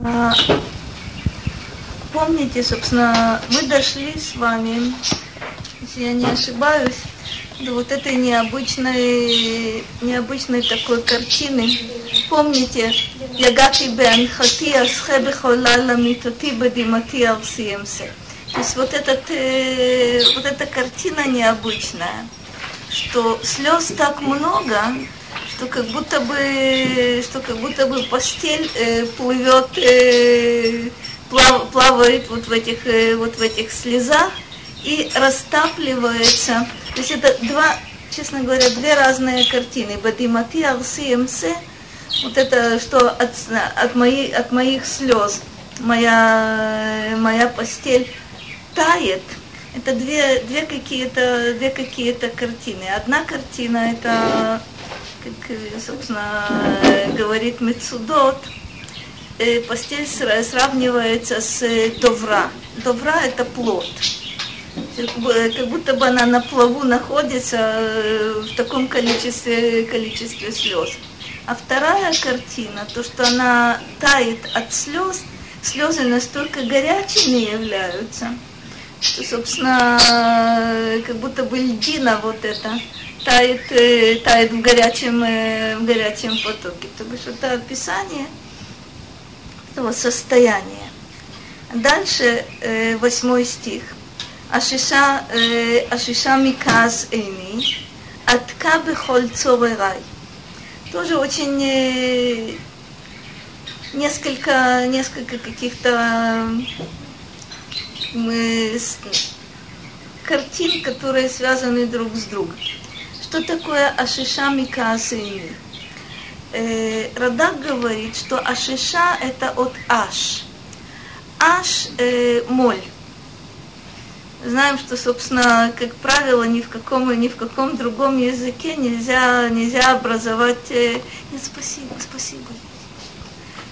А, помните, собственно, мы дошли с вами, если я не ошибаюсь, до вот этой необычной, необычной такой картины. Помните, Ягати бен хати асхе бехолала митоти бадимати арсиемсе. То есть вот, этот, э, вот эта картина необычная, что слез так много, что как будто бы, что как будто бы постель э, плывет, э, плав, плавает вот в этих, э, вот в этих слезах и растапливается. То есть это два, честно говоря, две разные картины. Бадимати Арсиемсе, вот это, что от, от, моих, от моих слез моя, моя постель тает, это две, две какие-то две какие-то картины. Одна картина это как, собственно, говорит Мецудот, э, постель сравнивается с э, Довра. Довра – это плод. Как будто бы она на плаву находится э, в таком количестве, количестве слез. А вторая картина, то, что она тает от слез, слезы настолько горячими являются, что, собственно, как будто бы льдина вот эта тает, э, тает в горячем, э, в горячем потоке. То бишь это описание этого состояния. Дальше э, восьмой стих. Ашиша, ашиша миказ эйни, атка бехоль цорерай. Тоже очень несколько, несколько каких-то картин, которые связаны друг с другом. Что такое Ашиша Микаасыни? Э, Радак говорит, что Ашиша это от Аш. Аш э, моль. Знаем, что, собственно, как правило, ни в каком, ни в каком другом языке нельзя, нельзя образовать... Э, нет, спасибо, спасибо.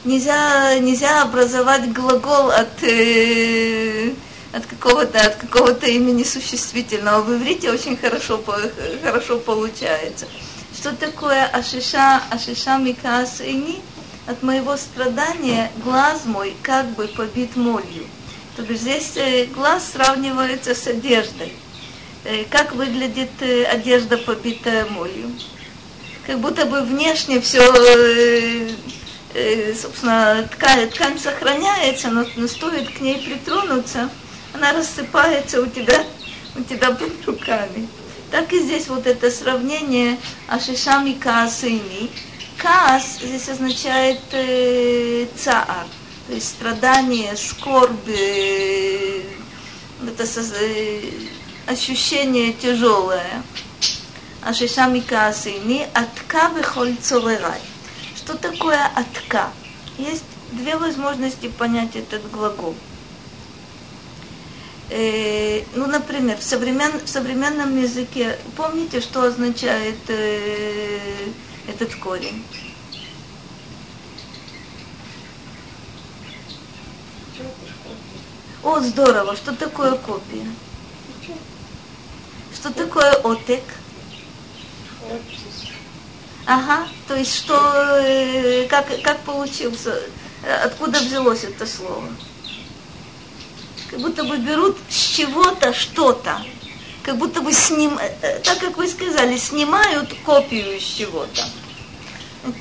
Нельзя, нельзя образовать глагол от... Э, от какого-то от какого-то имени существительного. В иврите очень хорошо, хорошо получается. Что такое ашиша, ашиша микас ини? От моего страдания глаз мой как бы побит молью. То есть здесь э, глаз сравнивается с одеждой. Э, как выглядит э, одежда, побитая молью? Как будто бы внешне все, собственно, ткань, ткань сохраняется, но, но стоит к ней притронуться – она рассыпается у тебя, у тебя под руками. Так и здесь вот это сравнение Ашишами Каасыни. Каас здесь означает э, цаар, то есть страдание, скорбь, э, это э, ощущение тяжелое. Ашишами Каасыни, атка бехоль цорерай. Что такое атка? Есть две возможности понять этот глагол – э, ну, например, в, современ, в современном языке, помните, что означает э, этот корень? О, здорово, что такое копия? Что такое отек? Ага, то есть что, э, как, как получился, откуда взялось это слово? Как будто бы берут с чего-то что-то, как будто бы сним, э, э, так как вы сказали, снимают копию из чего-то.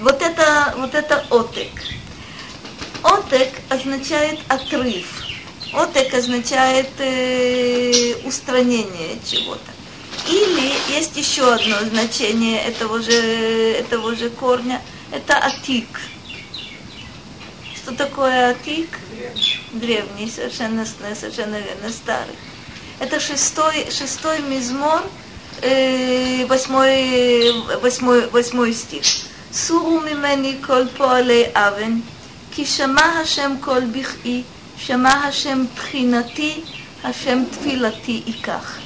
Вот это, вот это отек. Отек означает отрыв. Отек означает э, устранение чего-то. Или есть еще одно значение этого же, этого же корня. Это атик. Что такое атик? древний, совершенно, совершенно верно, старый. Это шестой, шестой мизмор, э, восьмой, восьмой, восьмой стих. סורו ממני כל פועלי אבן, כי שמע השם כל בכי, שמע השם תחינתי, השם תפילתי ייקח.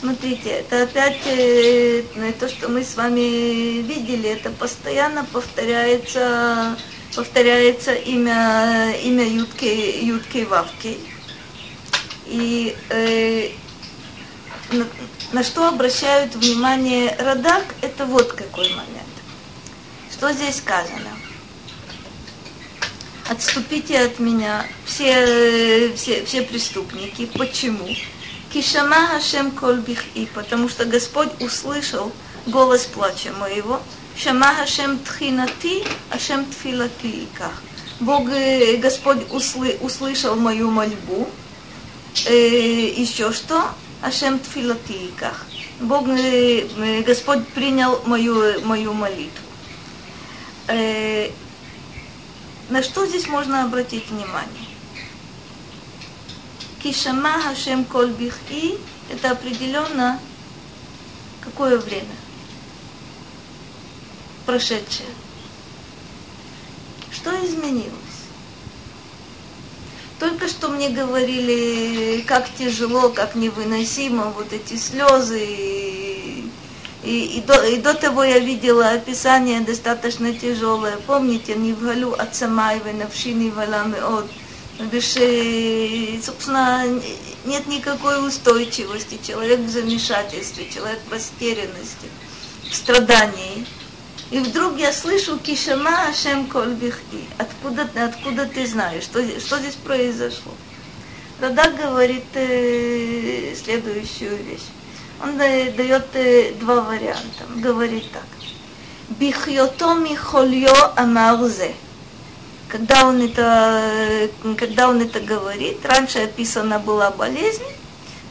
Смотрите, это опять э, то, что мы с вами видели, это постоянно повторяется повторяется имя, имя Ютки, Ютки Вавки. И э, на, на что обращают внимание Радак, это вот какой момент. Что здесь сказано? отступите от меня, все, все, все преступники. Почему? Кишама Хашем Кольбих и потому что Господь услышал голос плача моего. Шама Хашем Тхинати, Хашем Тфилати Иках. Бог, Господь услы, услышал мою мольбу. Э, еще что? Ашем Тфилати Иках. Бог, Господь принял мою, мою молитву. Э, на что здесь можно обратить внимание? Кишама Хашем Кольбих и это определенно какое время? Прошедшее. Что изменилось? Только что мне говорили, как тяжело, как невыносимо, вот эти слезы. И, и, и, до, и до того я видела описание достаточно тяжелое. Помните, не в галю от самаевы, навшини валами от. Собственно, нет никакой устойчивости. Человек в замешательстве, человек в растерянности, в страдании. И вдруг я слышу Кишама Ашем Кольбихти. Откуда, откуда ты знаешь, что, что здесь произошло? Радак говорит э, следующую вещь. Он дает э, два варианта. Он говорит так. Бихьото михольо амарзе. Когда он, это, когда он это говорит, раньше описана была болезнь,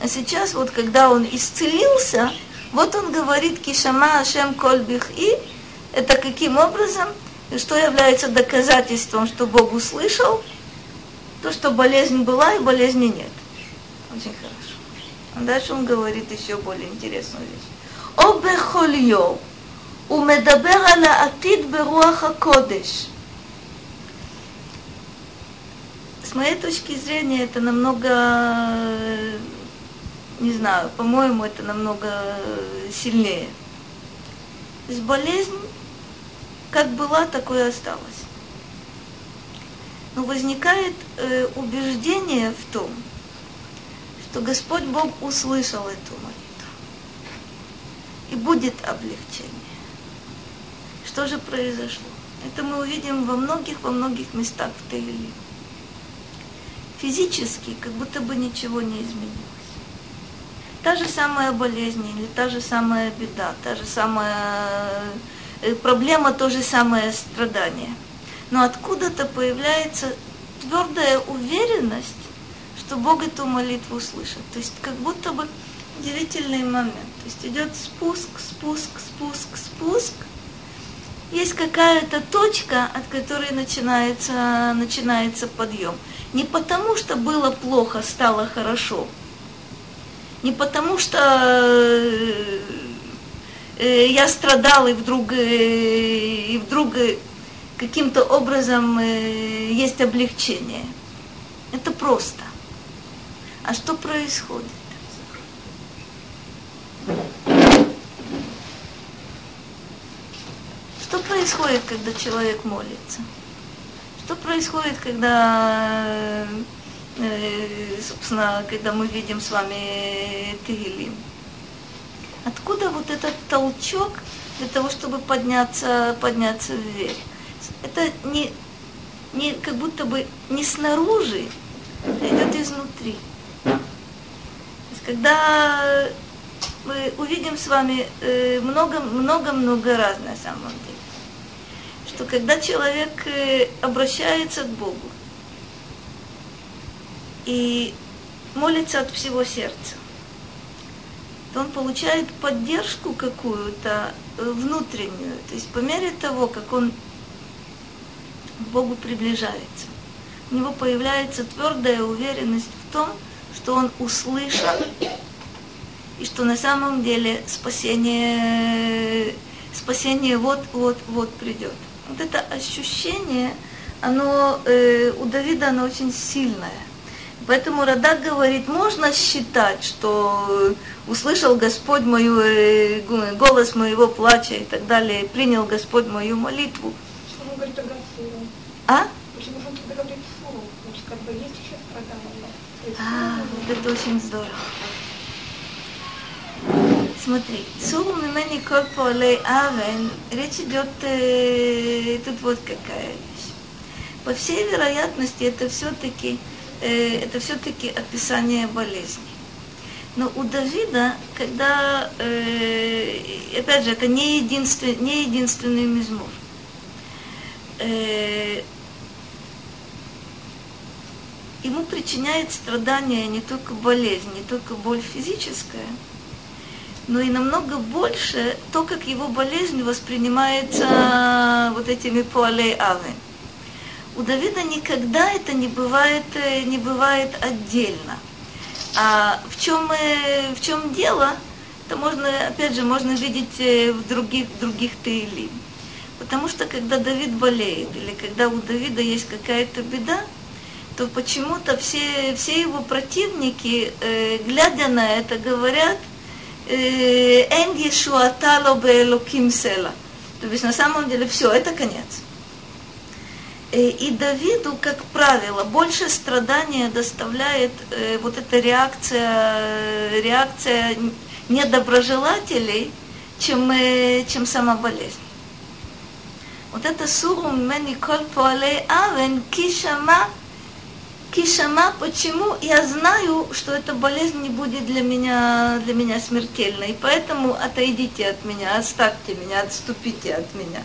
а сейчас вот когда он исцелился, вот он говорит Кишама Ашем Кольбих и это каким образом и что является доказательством, что Бог услышал, то, что болезнь была и болезни нет. Очень хорошо. А дальше он говорит еще более интересную вещь. О бехольо, умедабер аля атид беруаха кодеш. С моей точки зрения это намного, не знаю, по-моему, это намного сильнее. То есть болезнь как была, такое осталось. Но возникает э, убеждение в том, что Господь Бог услышал эту молитву. И будет облегчение. Что же произошло? Это мы увидим во многих, во многих местах в Таиле. Физически, как будто бы ничего не изменилось. Та же самая болезнь или та же самая беда, та же самая проблема то же самое страдание. Но откуда-то появляется твердая уверенность, что Бог эту молитву услышит. То есть как будто бы удивительный момент. То есть идет спуск, спуск, спуск, спуск. Есть какая-то точка, от которой начинается, начинается подъем. Не потому, что было плохо, стало хорошо. Не потому, что э, я страдал, и вдруг, э, и вдруг э, каким-то образом есть облегчение. Это просто. А что происходит? Что происходит, когда человек молится? Что происходит, когда, собственно, когда мы видим с вами Тегелим? Откуда вот этот толчок для того, чтобы подняться, подняться вверх? Это не, не как будто бы не снаружи, а идет изнутри. Есть, когда мы увидим с вами много-много-много э, раз на самом деле, что когда человек э, обращается к Богу и молится от всего сердца, то он получает поддержку какую-то э, внутреннюю. То есть по мере того, как он к Богу приближается, у него появляется твердая уверенность в том, что он услышал, и что на самом деле спасение, спасение вот-вот-вот придет. Вот это ощущение, оно э, у Давида оно очень сильное. Поэтому Радак говорит, можно считать, что услышал Господь мою, э, голос моего плача и так далее, принял Господь мою молитву. Почему он говорит тогда А? Почему он тогда говорит фуру? Потому что как бы есть еще страдания. А, вот это очень здорово. Смотри, Суру мимени кол полей авен, речь идет, э, тут вот какая вещь. по всей вероятности это все-таки э, это все-таки описание болезни. Но у Давида, когда, э, опять же, это не единственный, не единственный мизмор. Э, ему причиняет страдания не только болезнь, не только боль физическая, но и намного больше то, как его болезнь воспринимается вот этими пуалей авы. У Давида никогда это не бывает, э, не бывает отдельно. А в чем, э, в чем дело, это можно, опять же, можно видеть э, в других, других Таилим. Потому что когда Давид болеет, или когда у Давида есть какая-то беда, то почему-то все, все его противники, э, глядя на это, говорят, «Эн ешуатало села». То есть на самом деле все, это конец. Э, и Давиду, как правило, больше страдания доставляет э, вот эта реакция, реакция недоброжелателей, чем, э, чем сама болезнь. Вот это сурум мени кол поалей авен кишама, кишама, почему я знаю, что эта болезнь не будет для меня, для меня смертельной, поэтому отойдите от меня, оставьте меня, отступите от меня.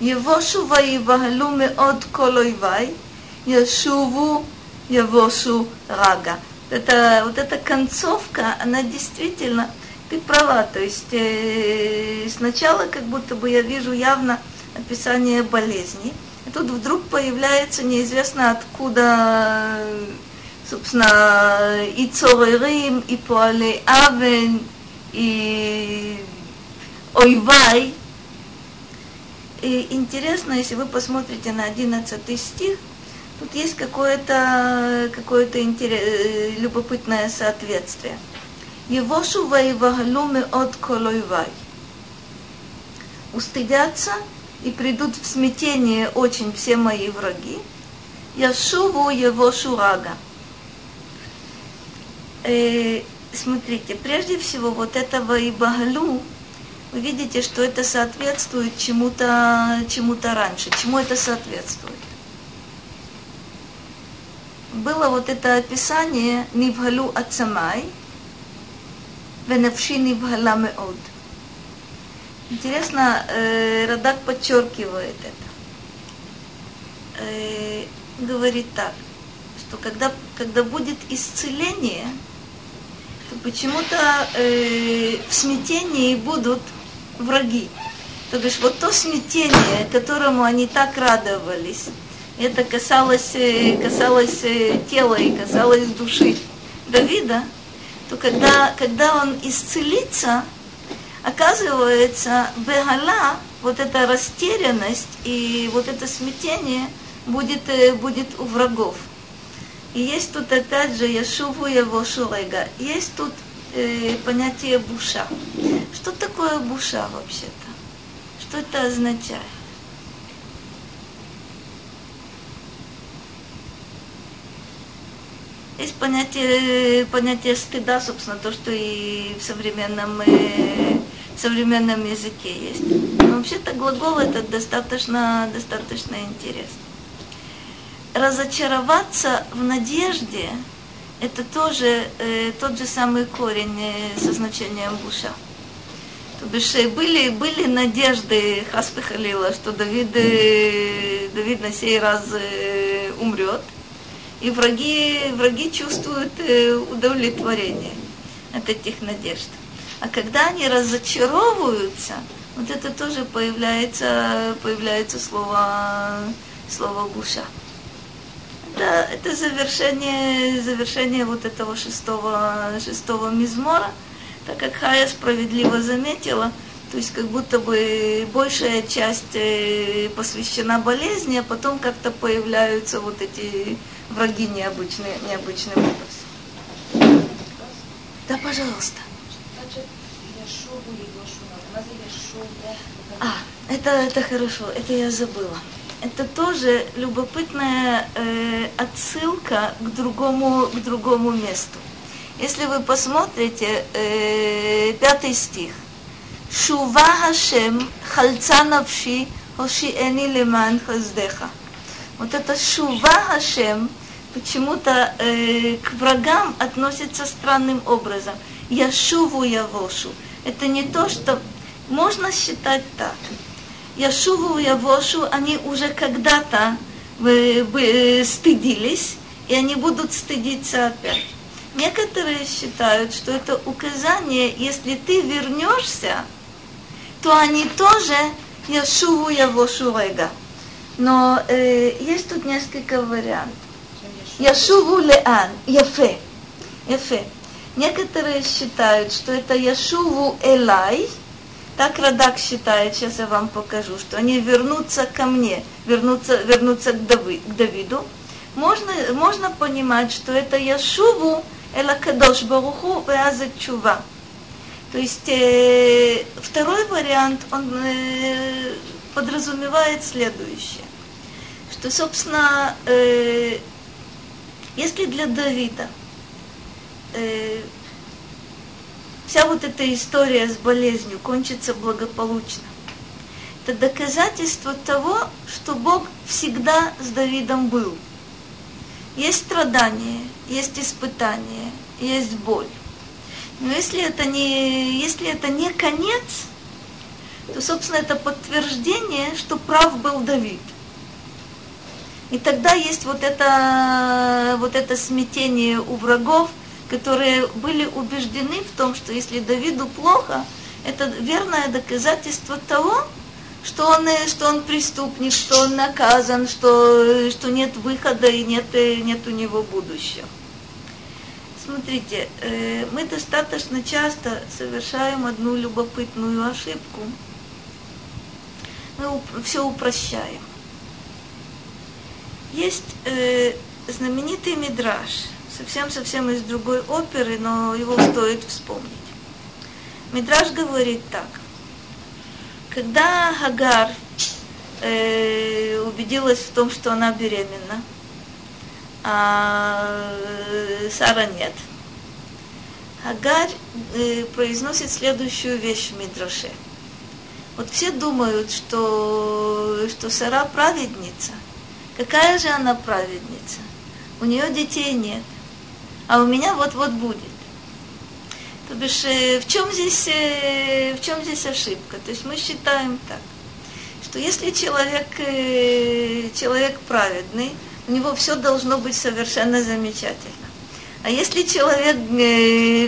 יבושו ויבהלו מאוד כל אויביי, ישובו, יבושו рага. Это, вот эта концовка, она действительно, ты права, то есть э, сначала как будто бы я вижу явно описание болезни, и тут вдруг появляется неизвестно откуда, собственно, и Цорерим, и Пуале Авен, и Ойвай, и интересно, если вы посмотрите на 11 стих, тут есть какое-то какое интерес, э, любопытное соответствие. Его шува и вагалумы от колойвай. Устыдятся и придут в смятение очень все мои враги. Я шуву его шурага. Э, смотрите, прежде всего вот этого и багалу, вы видите, что это соответствует чему-то чему раньше. Чему это соответствует? Было вот это описание «Нивгалу ацамай», «Венавши нивгала меод». Интересно, э, Радак подчеркивает это. Э, говорит так, что когда, когда будет исцеление, то почему-то э, в смятении будут враги. То бишь вот то смятение, которому они так радовались, это касалось, э, касалось э, тела и касалось души Давида, то когда, когда он исцелится, оказывается, Бегала, вот эта растерянность и вот это смятение будет, э, будет у врагов. И есть тут опять же Яшуву его Шурега. Есть тут э, понятие буша. Что такое буша вообще-то? Что это означает? Есть понятие, понятие стыда, собственно, то, что и в современном, э, в современном языке есть. Но вообще-то глагол этот достаточно, достаточно интересный. Разочароваться в надежде – это тоже э, тот же самый корень э, со значением буша. То бишь были, были надежды Хаспы Халила, что Давид, э, Давид на сей раз э, умрет, и враги, враги чувствуют э, удовлетворение от этих надежд. А когда они разочаровываются, вот это тоже появляется, появляется слово, слово буша это, это завершение, завершение вот этого шестого, шестого мизмора, так как Хая справедливо заметила, то есть как будто бы большая часть э, посвящена болезни, а потом как-то появляются вот эти враги необычные, необычным образом. Да, пожалуйста. А, это, это хорошо, это я забыла это тоже любопытная э, отсылка к другому, к другому месту. Если вы посмотрите э, пятый стих. Шува Хашем хальца навши хоши эни леман хаздеха. Вот это шува Хашем почему-то э, к врагам относится странным образом. Я шуву я вошу. Это не то, что можно считать так. Я шуву я вошу, они уже когда-то э, стыдились, и они будут стыдиться опять. Некоторые считают, что это указание, если ты вернешься, то они тоже Яшуву Яво Шурега. Но э, есть тут несколько вариантов. Яшуву Леан, Яфе. Яфе. Некоторые считают, что это Яшуву Элай, так Радак считает, сейчас я вам покажу, что они вернутся ко мне, вернутся, вернутся к, Дави, к Давиду. Можно, можно понимать, что это Яшуву Эла Кадош Баруху Веазет Чува. То есть э, второй вариант, он э, подразумевает следующее, что, собственно, э, если для Давида э, вся вот эта история с болезнью кончится благополучно, это доказательство того, что Бог всегда с Давидом был. Есть страдания, есть испытания, есть боль. Но если это не, если это не конец, то, собственно, это подтверждение, что прав был Давид. И тогда есть вот это, вот это смятение у врагов, которые были убеждены в том, что если Давиду плохо, это верное доказательство того, что он, что он преступник, что он наказан, что, что нет выхода и нет, нет у него будущего. Смотрите, э, мы достаточно часто совершаем одну любопытную ошибку. Мы все упрощаем. Есть э, знаменитый мидраж, совсем-совсем из другой оперы, но его стоит вспомнить. Мидраж говорит так. Когда Хагар э, убедилась в том, что она беременна, а Сара нет. Агарь э, произносит следующую вещь в Мидраше. Вот все думают, что, что Сара праведница. Какая же она праведница? У нее детей нет, а у меня вот-вот будет. То бишь, э, в чем здесь, э, в чем здесь ошибка? То есть мы считаем так, что если человек, э, человек праведный, у него все должно быть совершенно замечательно. А если человек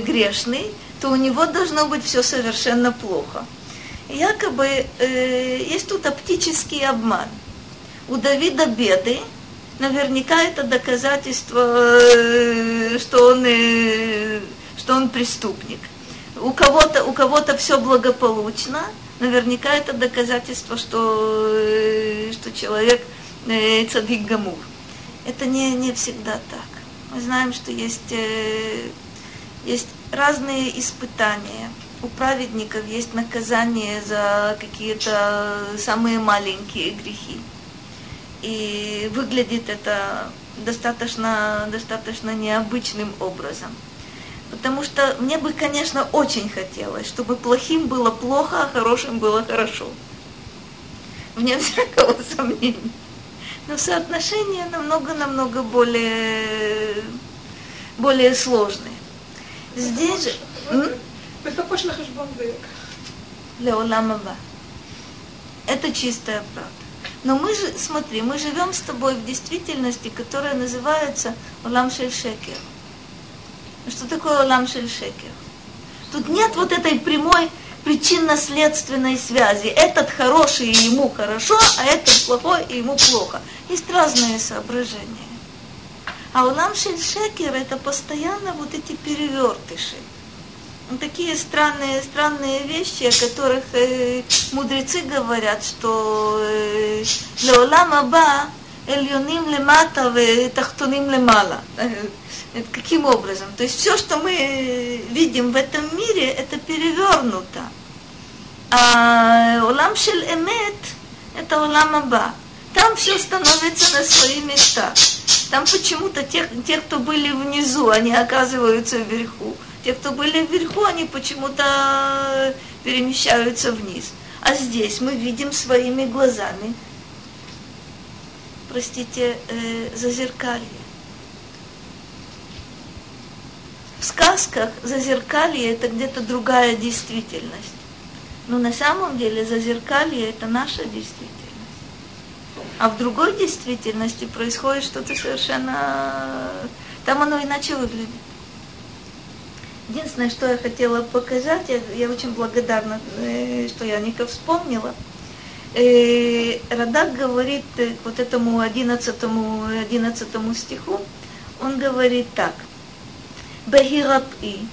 грешный, то у него должно быть все совершенно плохо. Якобы э, есть тут оптический обман. У Давида беды, наверняка это доказательство, э, что он, э, что он преступник. У кого-то, у кого-то все благополучно, наверняка это доказательство, что, э, что человек цадик гамур это не, не всегда так. Мы знаем, что есть, есть разные испытания. У праведников есть наказание за какие-то самые маленькие грехи. И выглядит это достаточно, достаточно необычным образом. Потому что мне бы, конечно, очень хотелось, чтобы плохим было плохо, а хорошим было хорошо. Вне всякого сомнения но соотношения намного-намного более, более сложные. Здесь же... Это чистая правда. Но мы же, смотри, мы живем с тобой в действительности, которая называется Улам Шекер. Что такое Улам Шекер? Тут нет вот этой прямой причинно-следственной связи. Этот хороший, ему хорошо, а этот плохой, и ему плохо. Есть разные соображения. А у нам шельшекер это постоянно вот эти перевертыши. Такие странные, странные вещи, о которых э, мудрецы говорят, что э, леолам аба эльюним лемата тахтуним лемала. Э, каким образом? То есть все, что мы видим в этом мире, это перевернуто. А улам шель эмет – это улам аба. Там все становится на свои места. Там почему-то те, те, кто были внизу, они оказываются вверху. Те, кто были вверху, они почему-то перемещаются вниз. А здесь мы видим своими глазами простите, э, зазеркалье. В сказках зазеркалье это где-то другая действительность. Но на самом деле зазеркалье это наша действительность. А в другой действительности происходит что-то совершенно... Там оно иначе выглядит. Единственное, что я хотела показать, я, я очень благодарна, э, что я Ника вспомнила. Э, Радак говорит э, вот этому 11, 11 стиху, он говорит так. Бехирапи,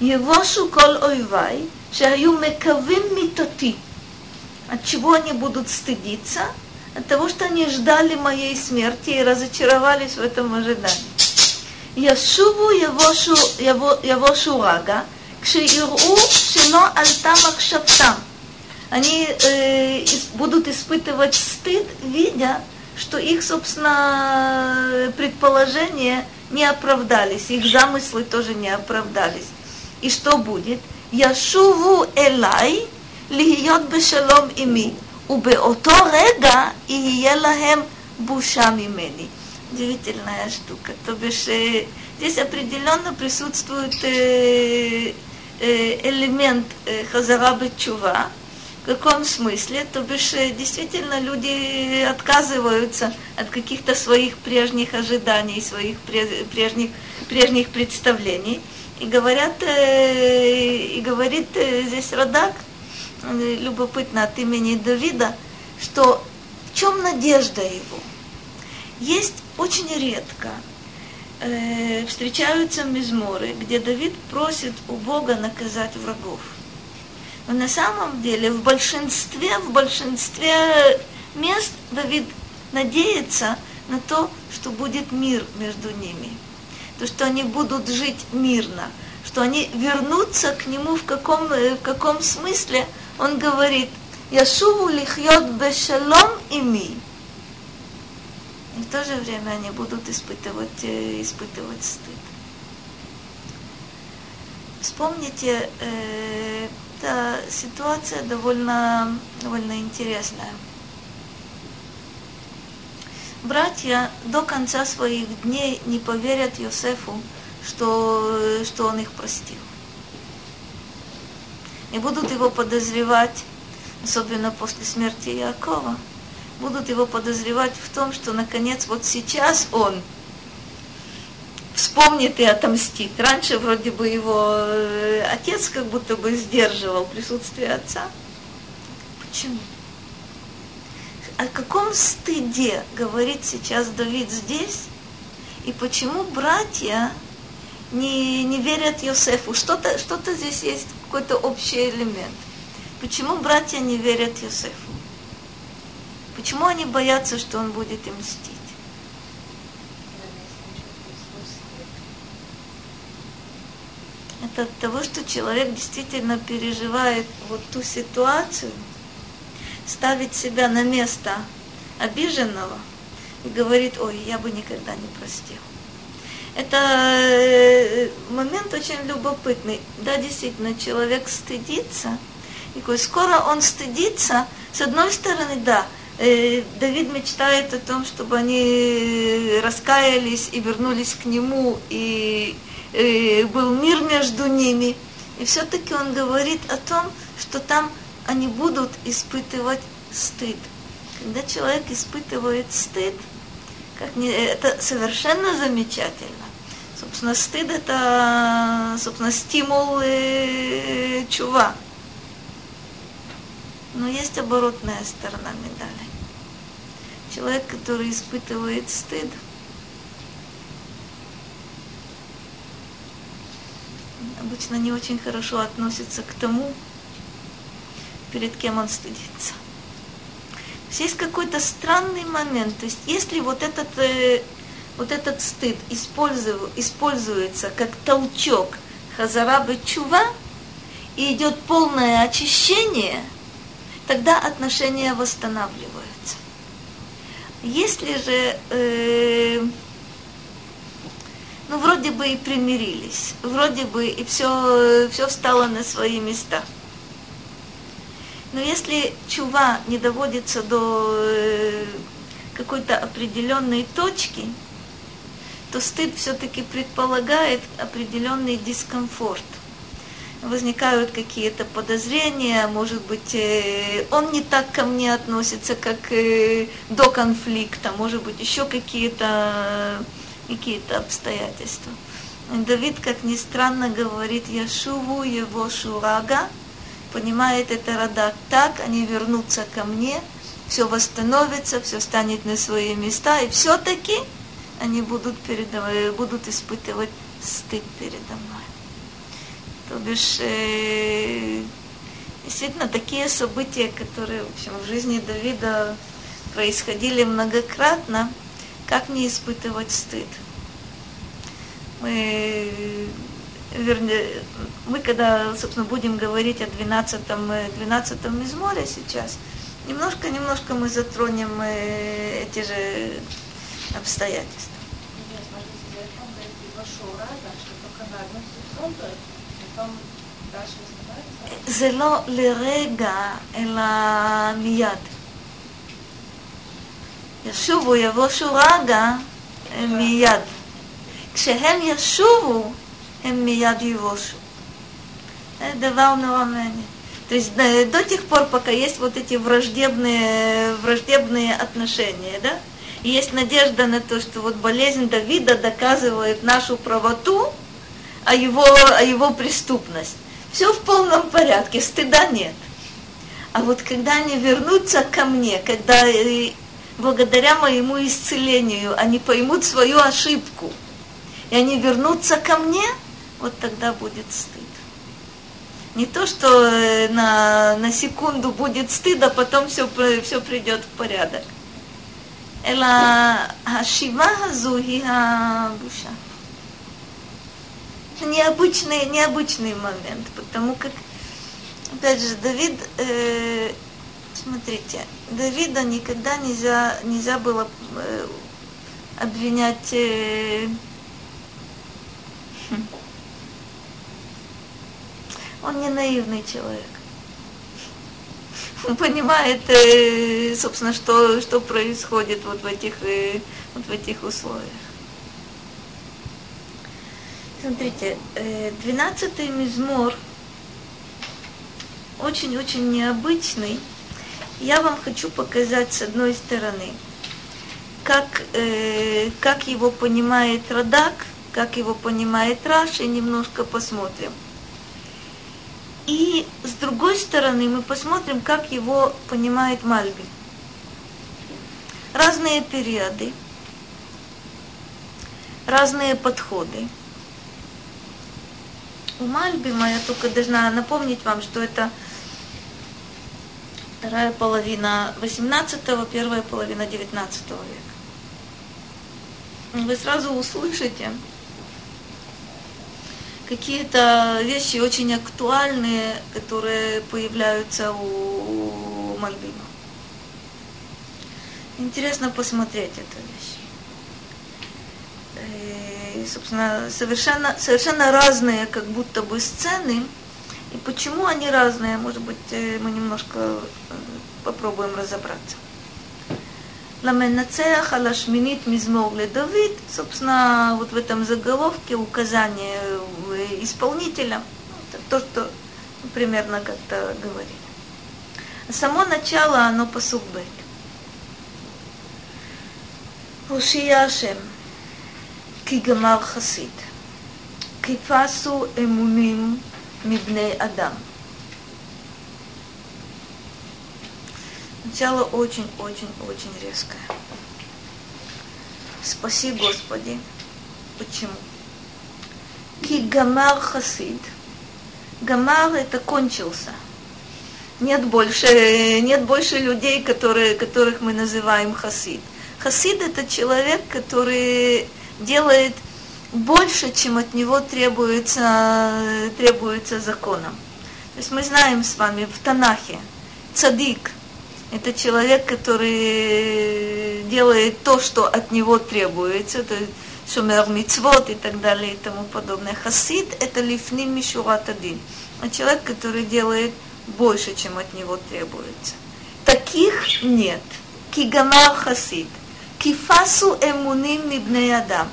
Евошу кол ойвай, шаю мекавим митоти. От чего они будут стыдиться? От того, что они ждали моей смерти и разочаровались в этом ожидании. ישובו יבושו, יבושו רגע, כשיראו שלא עלתה מחשבתם. Они э, будут испытывать стыд, видя, что их, собственно, предположения не оправдались, их замыслы тоже не оправдались. И что будет? Яшуву элай лихиот бешалом ими, ובאותו רגע יהיה להם בושה ממני. Удивительная штука. То бишь, э, здесь определенно присутствует э, э, элемент э, хазара чува, в каком смысле? То бишь, э, действительно, люди отказываются от каких-то своих прежних ожиданий, своих прежних, прежних представлений. И говорят, э, и говорит э, здесь Радак, любопытно от имени Давида, что в чем надежда его? Есть очень редко встречаются мизморы, где Давид просит у Бога наказать врагов. Но на самом деле в большинстве, в большинстве мест Давид надеется на то, что будет мир между ними. То, что они будут жить мирно, что они вернутся к нему в каком, в каком смысле. Он говорит, Яшуву лихьот бешалом ими. В то же время они будут испытывать, э, испытывать стыд. Вспомните э, эта ситуация довольно, довольно интересная. Братья до конца своих дней не поверят Йосефу, что, что он их простил. И будут его подозревать, особенно после смерти Якова, будут его подозревать в том, что наконец вот сейчас он вспомнит и отомстит. Раньше вроде бы его э, отец как будто бы сдерживал присутствие отца. Почему? О каком стыде говорит сейчас Давид здесь? И почему братья не, не верят Йосефу? Что-то что здесь есть, какой-то общий элемент. Почему братья не верят Йосефу? Почему они боятся, что он будет им мстить? это от того, что человек действительно переживает вот ту ситуацию, ставит себя на место обиженного и говорит, ой, я бы никогда не простил. Это э, момент очень любопытный. Да, действительно, человек стыдится. И скоро он стыдится. С одной стороны, да, Давид мечтает о том, чтобы они раскаялись и вернулись к нему, и э, был мир между ними. И все-таки он говорит о том, что там они будут испытывать стыд. Когда человек испытывает стыд, как не, это совершенно замечательно. Собственно, стыд это, собственно, стимул э, чува. Но есть оборотная сторона медали. Человек, который испытывает стыд, обычно не очень хорошо относится к тому, перед кем он стыдится. То есть есть какой-то странный момент. То есть если вот этот, э, вот этот стыд используется как толчок хазарабы чува, и идет полное очищение, тогда отношения восстанавливаются. Если же э, ну, вроде бы и примирились, вроде бы и все, все встало на свои места. Но если чува не доводится до, какой-то определенной точки, то стыд все-таки предполагает определенный дискомфорт. Возникают какие-то подозрения, может быть, э, он не так ко мне относится, как э, до конфликта, может быть, еще какие-то какие обстоятельства. Давид, как ни странно, говорит, Яшуву его шурага, понимает это Радак так, они вернутся ко мне, все восстановится, все станет на свои места, и все-таки они будут, передо будут испытывать стыд передо мной. То бишь, э, действительно, такие события, которые, в общем, в жизни Давида происходили многократно, как не испытывать стыд? Мы вернее, мы когда, собственно, будем говорить о 12, 12 мизморе сейчас, немножко-немножко мы затронем э, эти же обстоятельства. זה לא לרגע, אלא מיד. ישובו, יבושו רגע, מיד. כשהם ישובו, הם מיד יבושו. Это דבר נורא מעניין. То есть до тех пор, пока есть вот эти враждебные, враждебные отношения, да, и есть надежда на то, что вот болезнь Давида доказывает нашу правоту, о его, о его преступность. Все в полном порядке, стыда нет. А вот когда они вернутся ко мне, когда э, благодаря моему исцелению они поймут свою ошибку, и они вернутся ко мне, вот тогда будет стыд. Не то, что э, на, на секунду будет стыд, а потом все, все придет в порядок. Эла Ашива Зуги Буша это необычный, необычный момент, потому как, опять же, Давид, э, смотрите, Давида никогда нельзя, нельзя было э, обвинять... Э. Хм, он не наивный человек. Он понимает, э, собственно, что, что происходит вот в этих, э, вот в этих условиях. Смотрите, 12-й э, мизмор очень-очень необычный. Я вам хочу показать с одной стороны, как, как его понимает Радак, как его понимает Раш, немножко посмотрим. И с другой стороны мы посмотрим, как его понимает Мальби. Разные периоды, разные подходы. У Мальбима я только должна напомнить вам, что это вторая половина 18-го, первая половина 19 века. Вы сразу услышите, какие-то вещи очень актуальные, которые появляются у Мальбима. Интересно посмотреть эту вещь собственно, совершенно, совершенно разные как будто бы сцены. И почему они разные, может быть, э, мы немножко э, попробуем разобраться. Ламенацеях Алашминит Мизмор Давид, собственно, вот в этом заголовке указание э, исполнителя, ну, то, что примерно как-то говорили. Само начало, оно по суббет. Ушияшем. כי גמר חסיד, כי פסו אמונים מבני אדם. Начало очень-очень-очень резкое. Спаси, Господи. Почему? Ки гамар хасид. Гамар это кончился. Нет больше, нет больше людей, которые, которых мы называем хасид. Хасид это человек, который делает больше, чем от него требуется, требуется законом. То есть мы знаем с вами в Танахе, цадик – это человек, который делает то, что от него требуется, то есть шумер мицвод и так далее и тому подобное. Хасид – это лифним мишурат один. А человек, который делает больше, чем от него требуется. Таких нет. Кигамар хасид. Кифасу эмуним мибней адам.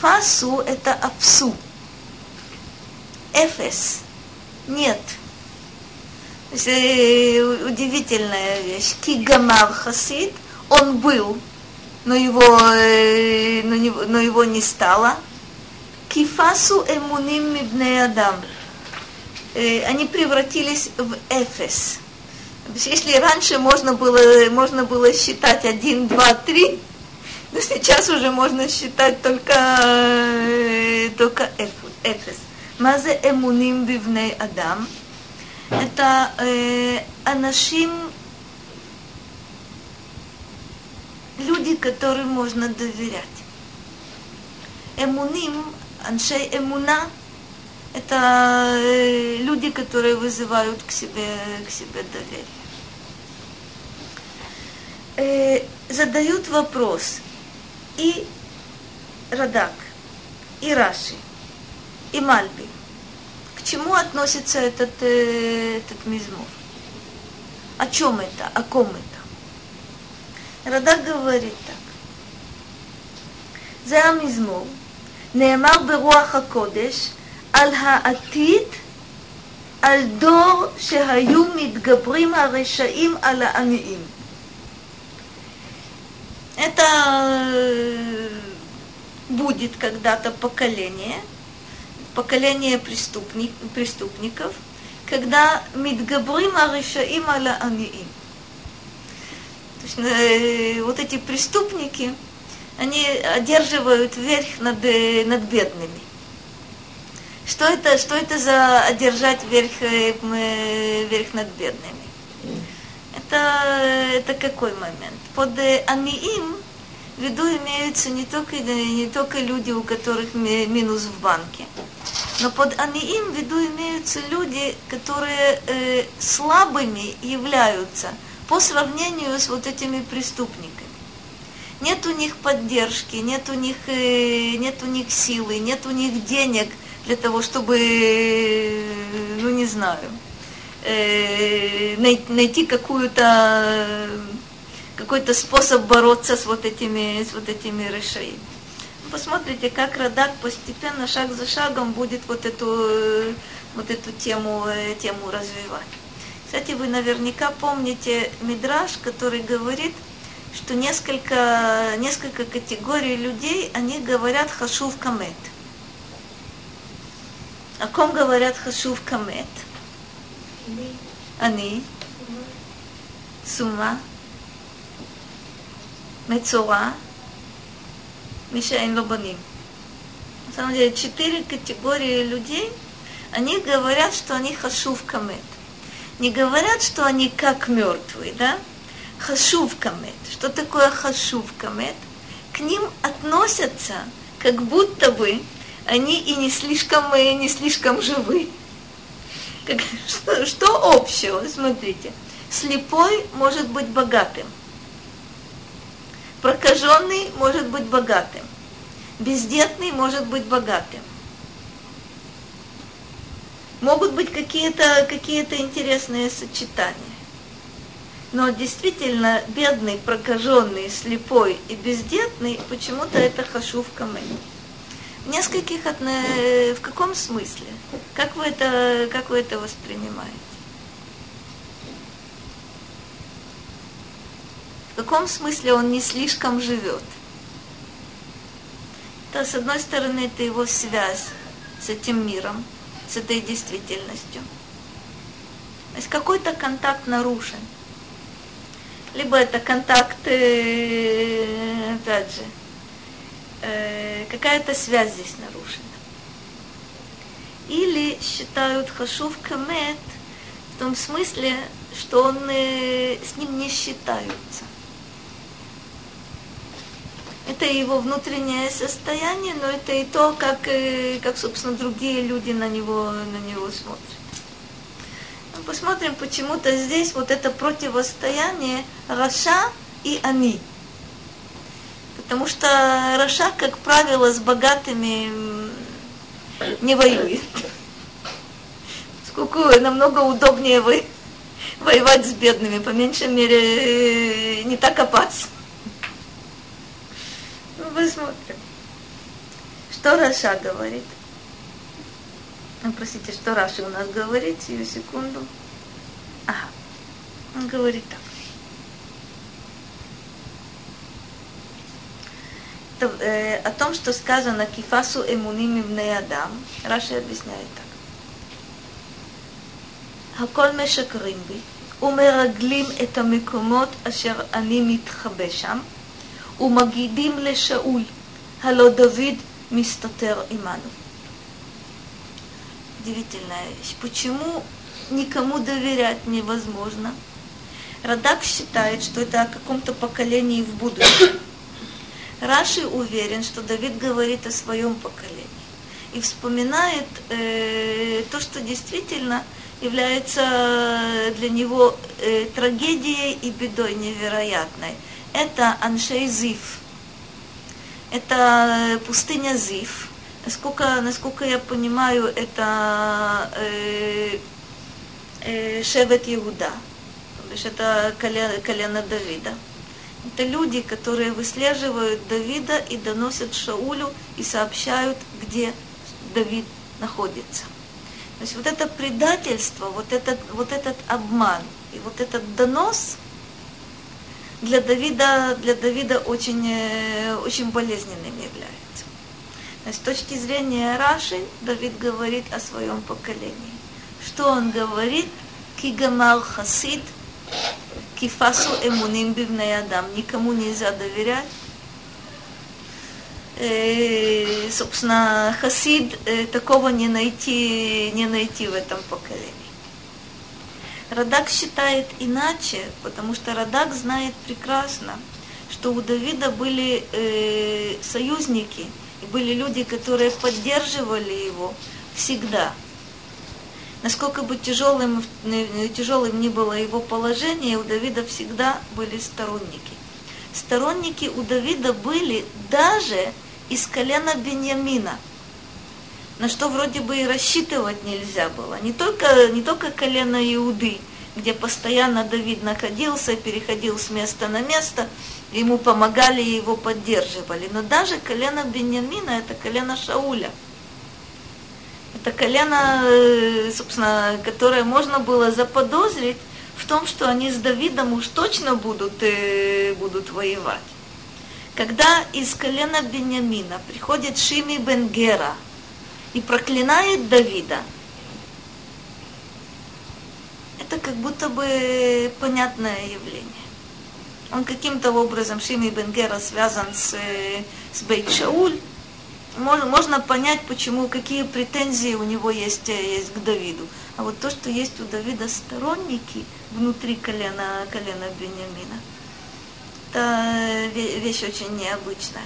Фасу – это апсу. Эфес. Нет. Удивительная вещь. Кигамар хасид, он был, но его, э, но, его не стало. Кифасу эмуним мибней адам. Э, они превратились в эфес. Если раньше можно было, можно было считать один, два, три, но сейчас уже можно считать только, э, только эфес. Мазе эмуним бивней адам. Это э, анашим, люди, которым можно доверять. Эмуним, аншей эмуна, это э, люди, которые вызывают к себе, к себе доверие. Э, задают вопрос и Радак, и Раши, и Мальби. К чему относится этот, э, этот мизмор? О чем это? О ком это? Радак говорит так. זה המזמור, נאמר ברוח הקודש, על העתיד, על דור שהיו מתגברים הרשעים על העניים. Это будет когда-то поколение, поколение преступник, преступников, когда Мидгабрим Аришаим Аля Аниим. Э, вот эти преступники, они одерживают верх над, над бедными. Что это, что это за одержать верх, э, верх над бедными? Это, это какой момент? Под э, аниим в виду имеются не только, не только люди, у которых минус в банке, но под аниим в виду имеются люди, которые э, слабыми являются по сравнению с вот этими преступниками. Нет у них поддержки, нет у них, э, нет у них силы, нет у них денег – для того, чтобы, ну не знаю, э, найти какую-то какой-то способ бороться с вот этими, с вот этими решениями. Посмотрите, как Радак постепенно, шаг за шагом будет вот эту, вот эту тему, э, тему развивать. Кстати, вы наверняка помните Мидраш, который говорит, что несколько, несколько категорий людей, они говорят хашув камет. О ком говорят хашув камет? Они. Сума. Мецура. Мишаин Лобаним. На самом деле, четыре категории людей, они говорят, что они хашув камет. Не говорят, что они как мертвые, да? Хашув камет. Что такое хашув камет? К ним относятся, как будто бы они и не слишком, и не слишком живы. Как, что, что общего? Смотрите. Слепой может быть богатым. Прокаженный может быть богатым. Бездетный может быть богатым. Могут быть какие-то какие интересные сочетания. Но действительно, бедный, прокаженный, слепой и бездетный, почему-то это хашув камень нескольких, в каком смысле? Как вы это, как вы это воспринимаете? В каком смысле он не слишком живет? То, с одной стороны, это его связь с этим миром, с этой действительностью. То есть какой-то контакт нарушен. Либо это контакт, э, опять же, э, какая-то связь здесь нарушена. Или считают хашув камет в том смысле, что он э, с ним не считаются. Это его внутреннее состояние, но это и то, как, э, как собственно, другие люди на него, на него смотрят. Ну, посмотрим, почему-то здесь вот это противостояние Раша и Они – Потому что רשע, как правило, с богатыми не воюет. Сколько намного удобнее вы, воевать с бедными, по меньшей мере, не так опасно. Посмотрим. Что רשע говорит? Ну, простите, что רשע у нас говорит? Сию секунду. Ага. Он говорит так. э, о том, что сказано кифасу эмуним ивней адам, Раши объясняет так. הכל משקרים בי ומרגלים את המקומות אשר אני מתחבא שם ומגידים לשאול, הלא דוד מסתתר עמנו. Удивительная вещь. Почему никому доверять невозможно? Радак считает, что это о каком-то поколении в будущем. Раши уверен, что Давид говорит о своем поколении и вспоминает э, то, что действительно является для него э, трагедией и бедой невероятной. Это Аншей Зив. Это пустыня Зив. Насколько, насколько я понимаю, это э, э, Шевет Иуда. То есть это колено, колено Давида. Это люди, которые выслеживают Давида и доносят Шаулю и сообщают, где Давид находится. То есть вот это предательство, вот этот, вот этот обман и вот этот донос для Давида, для Давида очень, э, очень болезненным является. То есть с точки зрения Раши Давид говорит о своем поколении. Что он говорит? Кигамал хасид – кифасу эмуним адам. Никому нельзя доверять. Э, собственно, хасид э, такого не найти, не найти в этом поколении. Радак считает иначе, потому что Радак знает прекрасно, что у Давида были э, союзники, и были люди, которые поддерживали его всегда – насколько бы тяжелым, тяжелым ни было его положение, у Давида всегда были сторонники. Сторонники у Давида были даже из колена Беньямина, на что вроде бы и рассчитывать нельзя было. Не только, не только колено Иуды, где постоянно Давид находился, переходил с места на место, ему помогали и его поддерживали, но даже колено Беньямина, это колено Шауля – это колено, э, собственно, которое можно было заподозрить в том, что они с Давидом уж точно будут, э, будут воевать. Когда из колена Бениамина приходит Шими Бенгера и проклинает Давида, это как будто бы понятное явление. Он каким-то образом, Шими Бенгера, связан с, э, с Бейт Шауль, можно, можно понять, почему, какие претензии у него есть, э, есть к Давиду. А вот то, что есть у Давида сторонники внутри колена, колена Бениамина, это вещь очень необычная.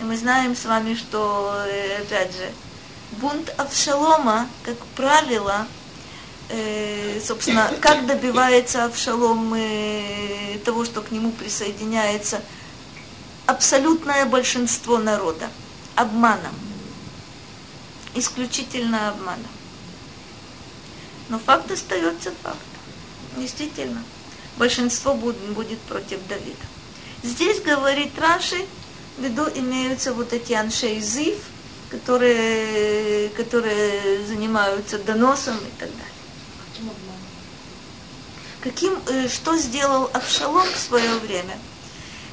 И мы знаем с вами, что, э, опять же, бунт Авшалома, как правило, э, собственно, как добивается Авшалом э, того, что к нему присоединяется абсолютное большинство народа обманом. Исключительно обманом. Но факт остается фактом. Действительно. Большинство будет, против Давида. Здесь говорит Раши, в виду имеются вот эти аншей зив, которые, которые занимаются доносом и так далее. Каким, э, что сделал Авшалом в свое время –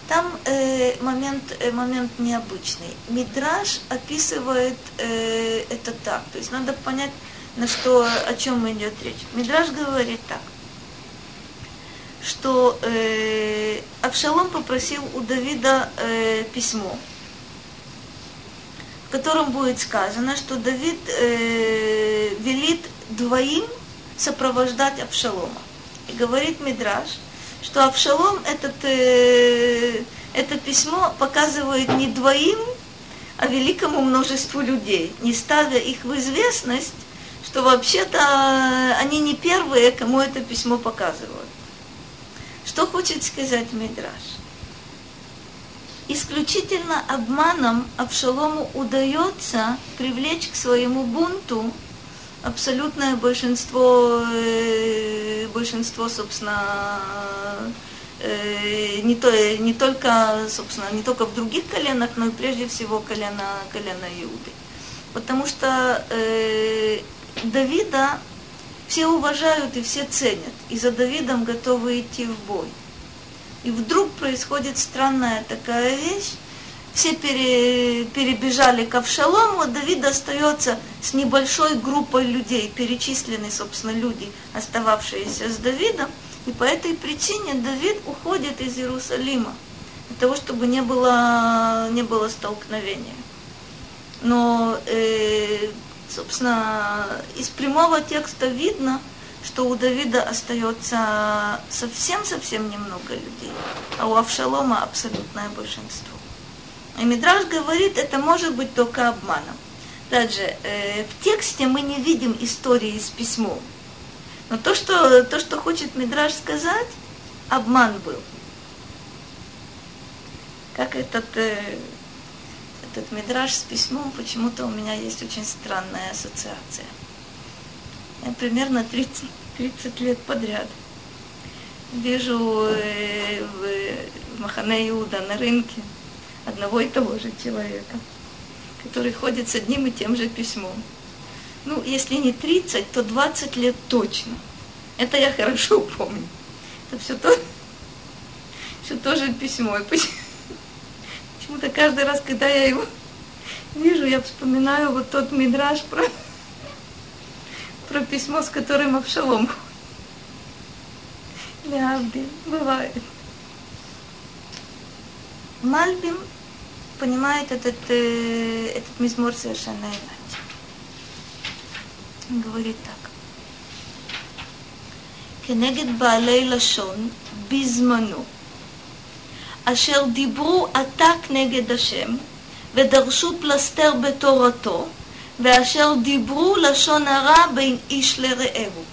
там э, момент, э, момент необычный. Мидраж описывает э, это так. То есть надо понять, на что, о чем идет речь. Мидраж говорит так, что э, Авшалом попросил у Давида э, письмо, в котором будет сказано, что Давид э, велит двоим сопровождать Авшалома. И говорит Мидраж – что Авшалом этот, э, это письмо показывает не двоим, а великому множеству людей, не ставя их в известность, что вообще-то они не первые, кому это письмо показывают. Что хочет сказать Мидраш? Исключительно обманом Авшалому удается привлечь к своему бунту абсолютное большинство, э, большинство собственно, э, не, то, не только, собственно, не только в других коленах, но и прежде всего колено, колено Иуды. Потому что э, Давида все уважают и все ценят, и за Давидом готовы идти в бой. И вдруг происходит странная такая вещь, все пере, перебежали к Авшалому, Давид остается с небольшой группой людей, перечисленные, собственно, люди, остававшиеся с Давидом, и по этой причине Давид уходит из Иерусалима, для того, чтобы не было, не было столкновения. Но, э, собственно, из прямого текста видно, что у Давида остается совсем-совсем немного людей, а у Авшалома абсолютное большинство. И Мидраж говорит, это может быть только обманом. Также э, в тексте мы не видим истории с письмом. Но то, что, то, что хочет Мидраж сказать, обман был. Как этот, э, этот Мидраж с письмом, почему-то у меня есть очень странная ассоциация. Я примерно 30, 30 лет подряд вижу э, в, в Махане Иуда на рынке одного и того же человека, который ходит с одним и тем же письмом. Ну, если не 30, то 20 лет точно. Это я хорошо помню. Это все то, все то же письмо. И почему-то каждый раз, когда я его вижу, я вспоминаю вот тот мидраж про, про письмо, с которым Авшалом. Лявди, бывает. Мальбим понимает этот, э, этот мизмор совершенно иначе. Он говорит так. כנגד בעלי לשון בזמנו, אשר דיברו עתק נגד השם, ודרשו פלסתר בתורתו, ואשר דיברו לשון הרע בין איש לרעהו.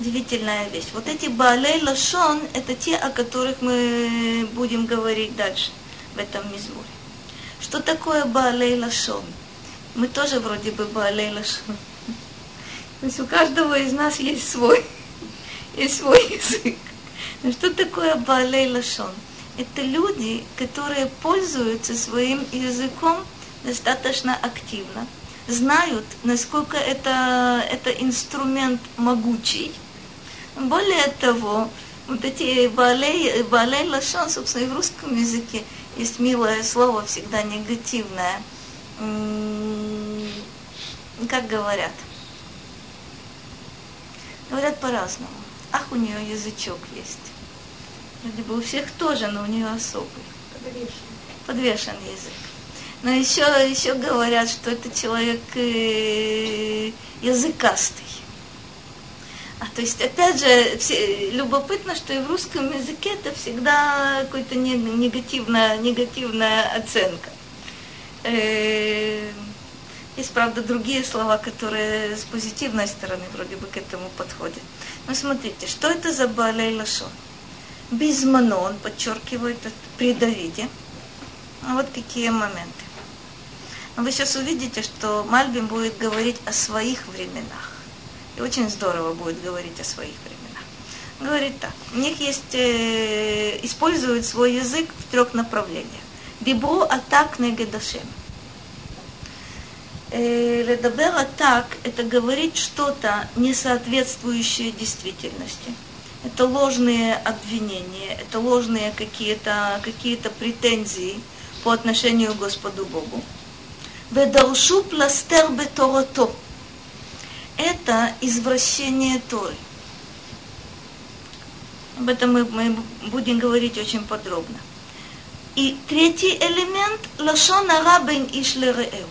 Удивительная вещь. Вот эти Баалей Лашон, это те, о которых мы будем говорить дальше в этом мизморе. Что такое Баалей Лашон? Мы тоже вроде бы Баалей Лашон. То есть у каждого из нас есть свой, есть свой язык. Но что такое Баалей Лашон? Это люди, которые пользуются своим языком достаточно активно, знают, насколько это, это инструмент могучий. Более того, вот эти балей, балей лашон, собственно, и в русском языке есть милое слово, всегда негативное. Как говорят? Говорят по-разному. Ах, у нее язычок есть. Вроде бы у всех тоже, но у нее особый. Подвешен. Подвешен язык. Но еще, еще говорят, что это человек э, языкастый. А то есть, опять же, все, любопытно, что и в русском языке это всегда какая-то негативная, негативная оценка. Э, есть, правда, другие слова, которые с позитивной стороны вроде бы к этому подходят. Но смотрите, что это за Баалей Лашон? Безмано, он подчеркивает при Давиде. А вот какие моменты. Вы сейчас увидите, что Мальбим будет говорить о своих временах. И очень здорово будет говорить о своих временах. Говорит так. У них есть, э, используют свой язык в трех направлениях. Дибру атак негедашем. Э, ледабер атак – это говорить что-то, не соответствующее действительности. Это ложные обвинения, это ложные какие-то какие претензии по отношению к Господу Богу. Ведалшу пластер беторото – это извращение Торы. Об этом мы, мы будем говорить очень подробно. И третий элемент – лашон арабин ишлереэл.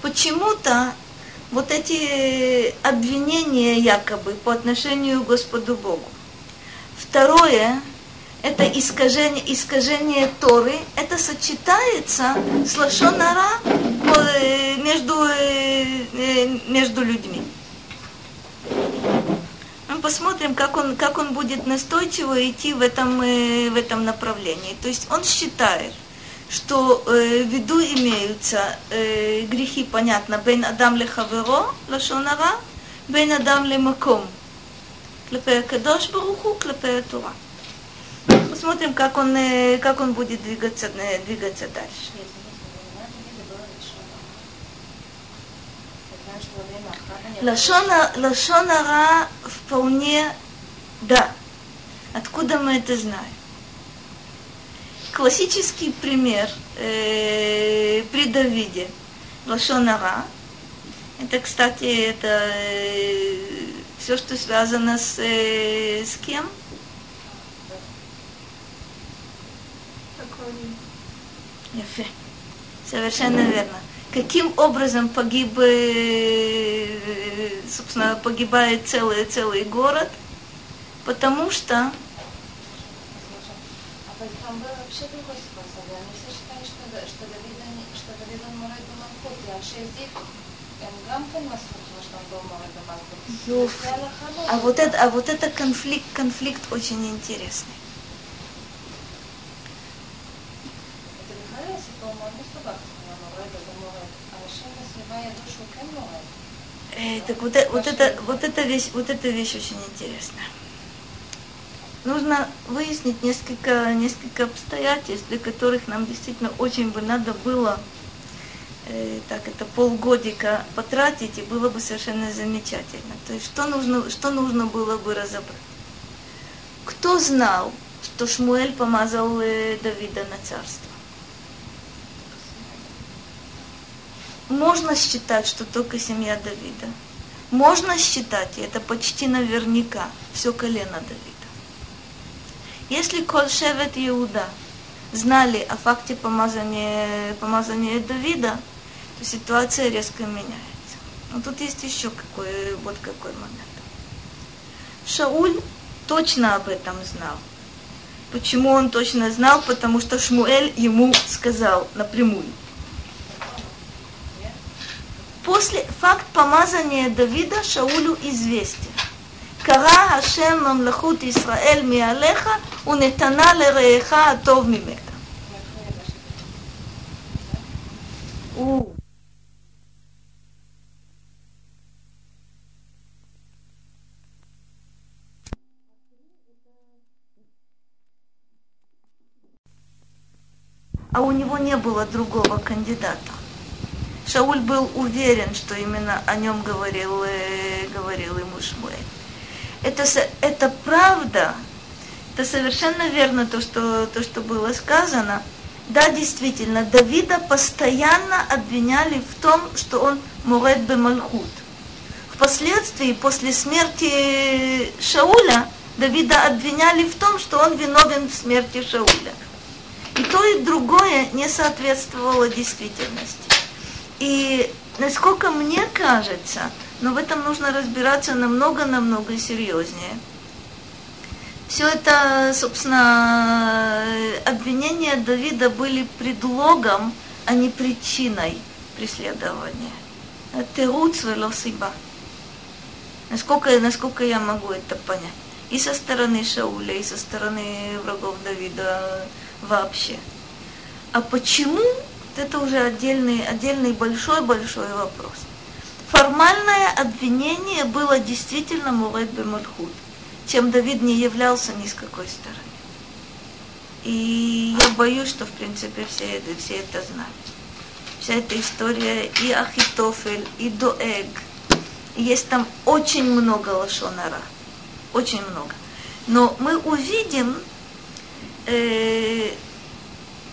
Почему-то вот эти обвинения якобы по отношению к Господу Богу. Второе – это искажение, искажение Торы. Это сочетается с э, между людьми. Мы посмотрим, как он, как он будет настойчиво идти в этом, э, в этом направлении. То есть он считает, что э, в виду имеются э, грехи, понятно, бен адам ле хаверо, лашонара, бен адам ле маком, клепе кадош баруху, клепе тура. Посмотрим, как он, как он будет двигаться, двигаться дальше. Лашона, лашона ра вполне да. Откуда мы это знаем? Классический пример э, при Давиде Лашона ра. Это, кстати, это э, все, что связано с, э, с кем? Совершенно верно. Каким образом погиб, собственно, погибает целый, целый город? Потому что... А вот это, а вот это конфликт, конфликт очень интересный. Э, так вот, вот, это, вот, эта вещь, вот эта вещь очень интересная. Нужно выяснить несколько, несколько обстоятельств, для которых нам действительно очень бы надо было э, так это полгодика потратить, и было бы совершенно замечательно. То есть что нужно, что нужно было бы разобрать? Кто знал, что Шмуэль помазал э, Давида на царство? Можно считать, что только семья Давида. Можно считать, и это почти наверняка, все колено Давида. Если Кольшевет Иуда знали о факте помазания, помазания Давида, то ситуация резко меняется. Но тут есть еще какой, вот какой момент. Шауль точно об этом знал. Почему он точно знал? Потому что Шмуэль ему сказал напрямую. После факт помазания Давида Шаулю известен. Кара Ашем Мамлахут Исраэль Миалеха Унетана Лереха Атов Мимеха. А у него не было другого кандидата. Шауль был уверен, что именно о нем говорил, э, говорил ему Шмуэль. Это, это правда, это совершенно верно то что, то, что было сказано. Да, действительно, Давида постоянно обвиняли в том, что он Мурет Бемальхут. Впоследствии, после смерти Шауля, Давида обвиняли в том, что он виновен в смерти Шауля. И то, и другое не соответствовало действительности. И насколько мне кажется, но в этом нужно разбираться намного-намного серьезнее. Все это, собственно, обвинения Давида были предлогом, а не причиной преследования. Теруц велосиба. Насколько, насколько я могу это понять. И со стороны Шауля, и со стороны врагов Давида вообще. А почему это уже отдельный, отдельный большой-большой вопрос. Формальное обвинение было действительно Мурет Бемальхут, чем Давид не являлся ни с какой стороны. И я боюсь, что в принципе все это, все это знают. Вся эта история и Ахитофель, и Доэг. есть там очень много лошонара. Очень много. Но мы увидим, э,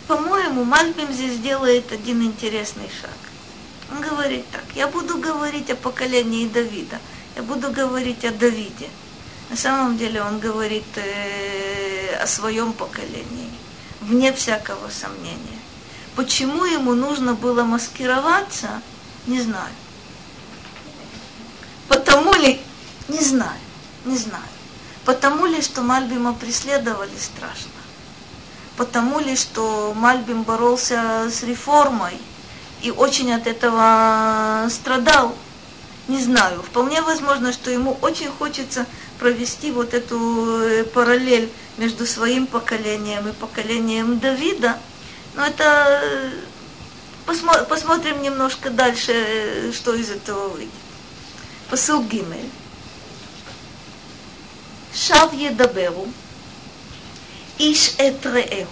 по-моему, Мальбим здесь делает один интересный шаг. Он говорит так, я буду говорить о поколении Давида, я буду говорить о Давиде. На самом деле он говорит э, о своем поколении, вне всякого сомнения. Почему ему нужно было маскироваться, не знаю. Потому ли, не знаю, не знаю. Потому ли, что Мальбима преследовали страшно потому ли, что Мальбим боролся с реформой и очень от этого страдал, не знаю. Вполне возможно, что ему очень хочется провести вот эту э, параллель между своим поколением и поколением Давида. Но это э, посмо, посмотрим немножко дальше, э, что из этого выйдет. Посыл Гимель. Шав Едаберу, איש את רעהו,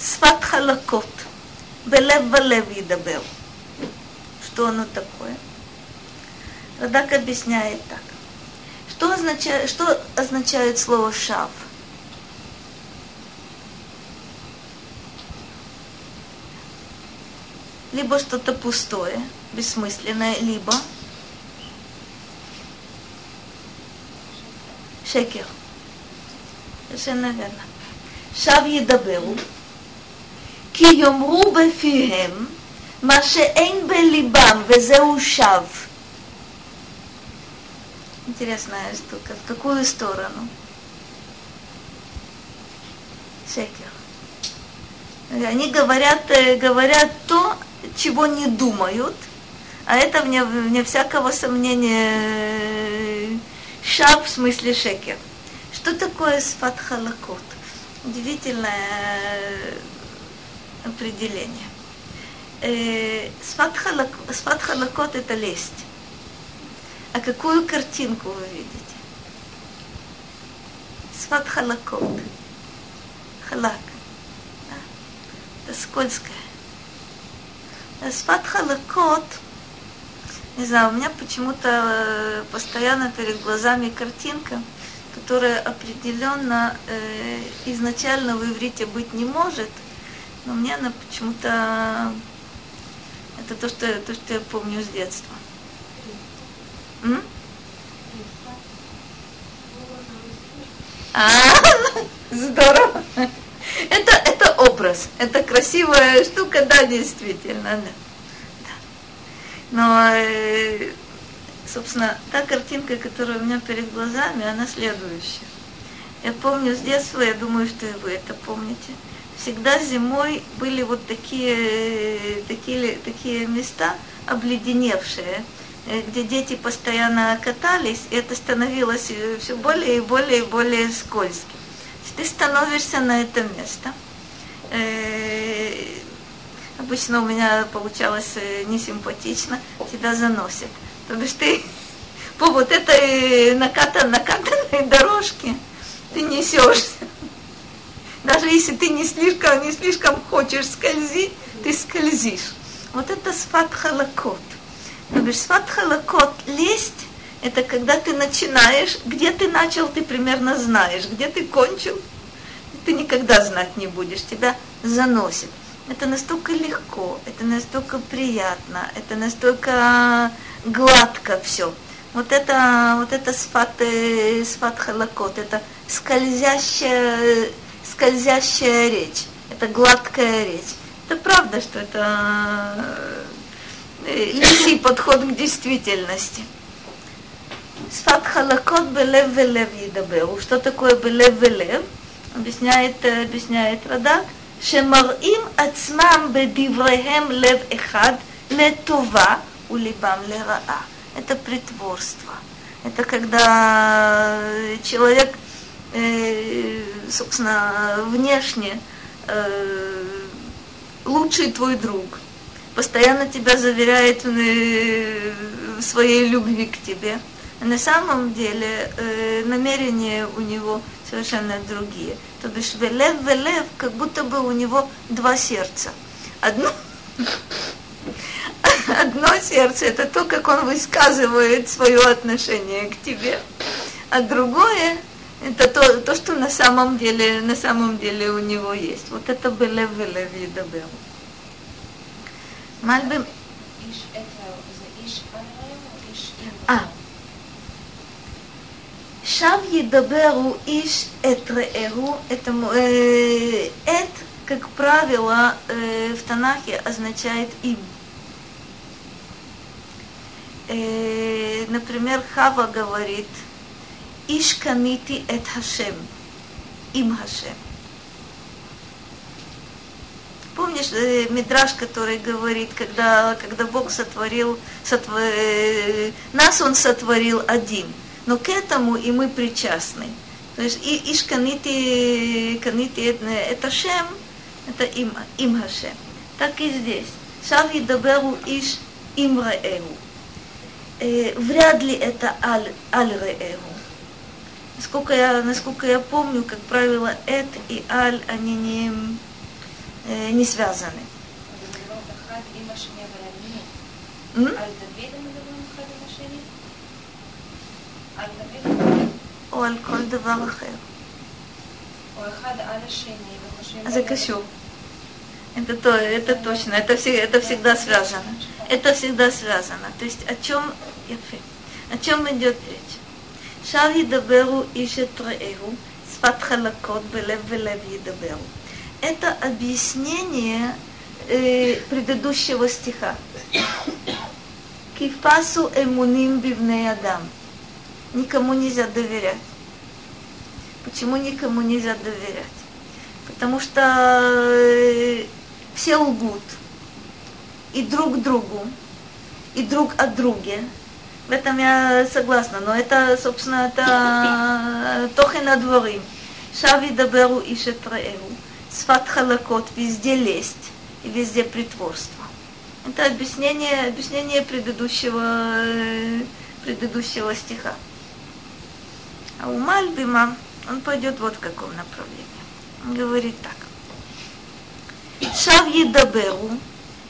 שפת חלקות, בלב ולב ידבר. Что оно такое? Радак объясняет так. Что означает, что означает слово «шав»? Либо что-то пустое, бессмысленное, либо שקר. совершенно верно. שב ידברו, כי יאמרו בפיהם מה שאין בליבם, וזהו шав. Интересная штука. В какую сторону? Шекер. Они говорят, э, говорят то, чего не думают, а это вне, вне всякого сомнения шаб в смысле шекер. Что такое сфат халакот? Удивительное э, определение. Э, сфат, халак, сфат халакот это лесть. А какую картинку вы видите? Сфат халакот. Халак. Да? Это скользкое. А сфат халакот, не знаю, у меня почему-то э, постоянно перед глазами картинка, которая определенно э, изначально в иврите быть не может, но мне она почему-то это то, что, то, что я помню с детства. М? А, здорово. Это, это образ, это красивая штука, да, действительно, да. Но, э, собственно, та картинка, которая у меня перед глазами, она следующая. Я помню с детства, я думаю, что и вы это помните. Всегда зимой были вот такие, такие, такие места обледеневшие, Э, где дети постоянно катались, и это становилось э, все более и более и более скользким. Ты становишься на это место. Э, обычно у меня получалось несимпатично, тебя заносит. То бишь ты по вот этой накатан, накатанной дорожке ты несешься. Даже если ты не слишком, не слишком хочешь скользить, ты скользишь. Вот это сфат халакот. Но бешсфат халакот лезть, это когда ты начинаешь, где ты начал, ты примерно знаешь, где ты кончил, ты никогда знать не будешь, тебя заносит. Это настолько легко, это настолько приятно, это настолько гладко все. Вот это, вот это сфат, э, сфат халакот, это скользящая, скользящая речь, это гладкая речь. Это правда, что это э, лисий подход к действительности. Сфат халакот белев велев едаберу. Что такое белев велев? Объясняет, э, объясняет Радак. Шемарим ацмам бедиврехем лев эхад летова улибам лераа. Это притворство. Это когда э, человек, э, собственно, внешне э, лучший твой друг, постоянно тебя заверяет в своей любви к тебе. А на самом деле намерения у него совершенно другие. То бишь велев, велев, как будто бы у него два сердца. Одно одно сердце – это то, как он высказывает свое отношение к тебе, а другое – это то, то, что на самом деле, на самом деле у него есть. Вот это были вылев и добер. Мальбим. А. Шав едаберу иш эт реэру, это э, эт, как правило, э, в Танахе означает и им. Например, Хава говорит, Иш канити эт Хашем, им Хашем. Помнишь э, Мидраш, который говорит, когда, когда Бог сотворил, сотвор, э, нас Он сотворил один, но к этому и мы причастны. То есть и, иш канити, это Шем, это им, им Хашем. Так и здесь. Шав едаберу иш им раэгу Э, вряд ли это аль, аль раэгу. Насколько я, насколько я помню, как правило, эт и аль, они не, э, не связаны. М? או על כל דבר אחר. זה קשור. Это, то, это точно, это, это всегда связано. это всегда связано. То есть о чем, о чем идет речь? Шар Идаберу ищет Раэру, Сфатхалакот, Белев, Белев Идаберу. Это объяснение э, предыдущего стиха. Кифасу эмуним бивней адам. Никому нельзя доверять. Почему никому нельзя доверять? Потому что э, все лгут и друг другу, и друг от друге. В этом я согласна, но это, собственно, это тохи на дворы. Шави даберу и шетраэру. сват халакот, везде лесть и везде притворство. Это объяснение, объяснение предыдущего, э, предыдущего стиха. А у Мальбима он пойдет вот в каком направлении. Он говорит так. Шав едаберу,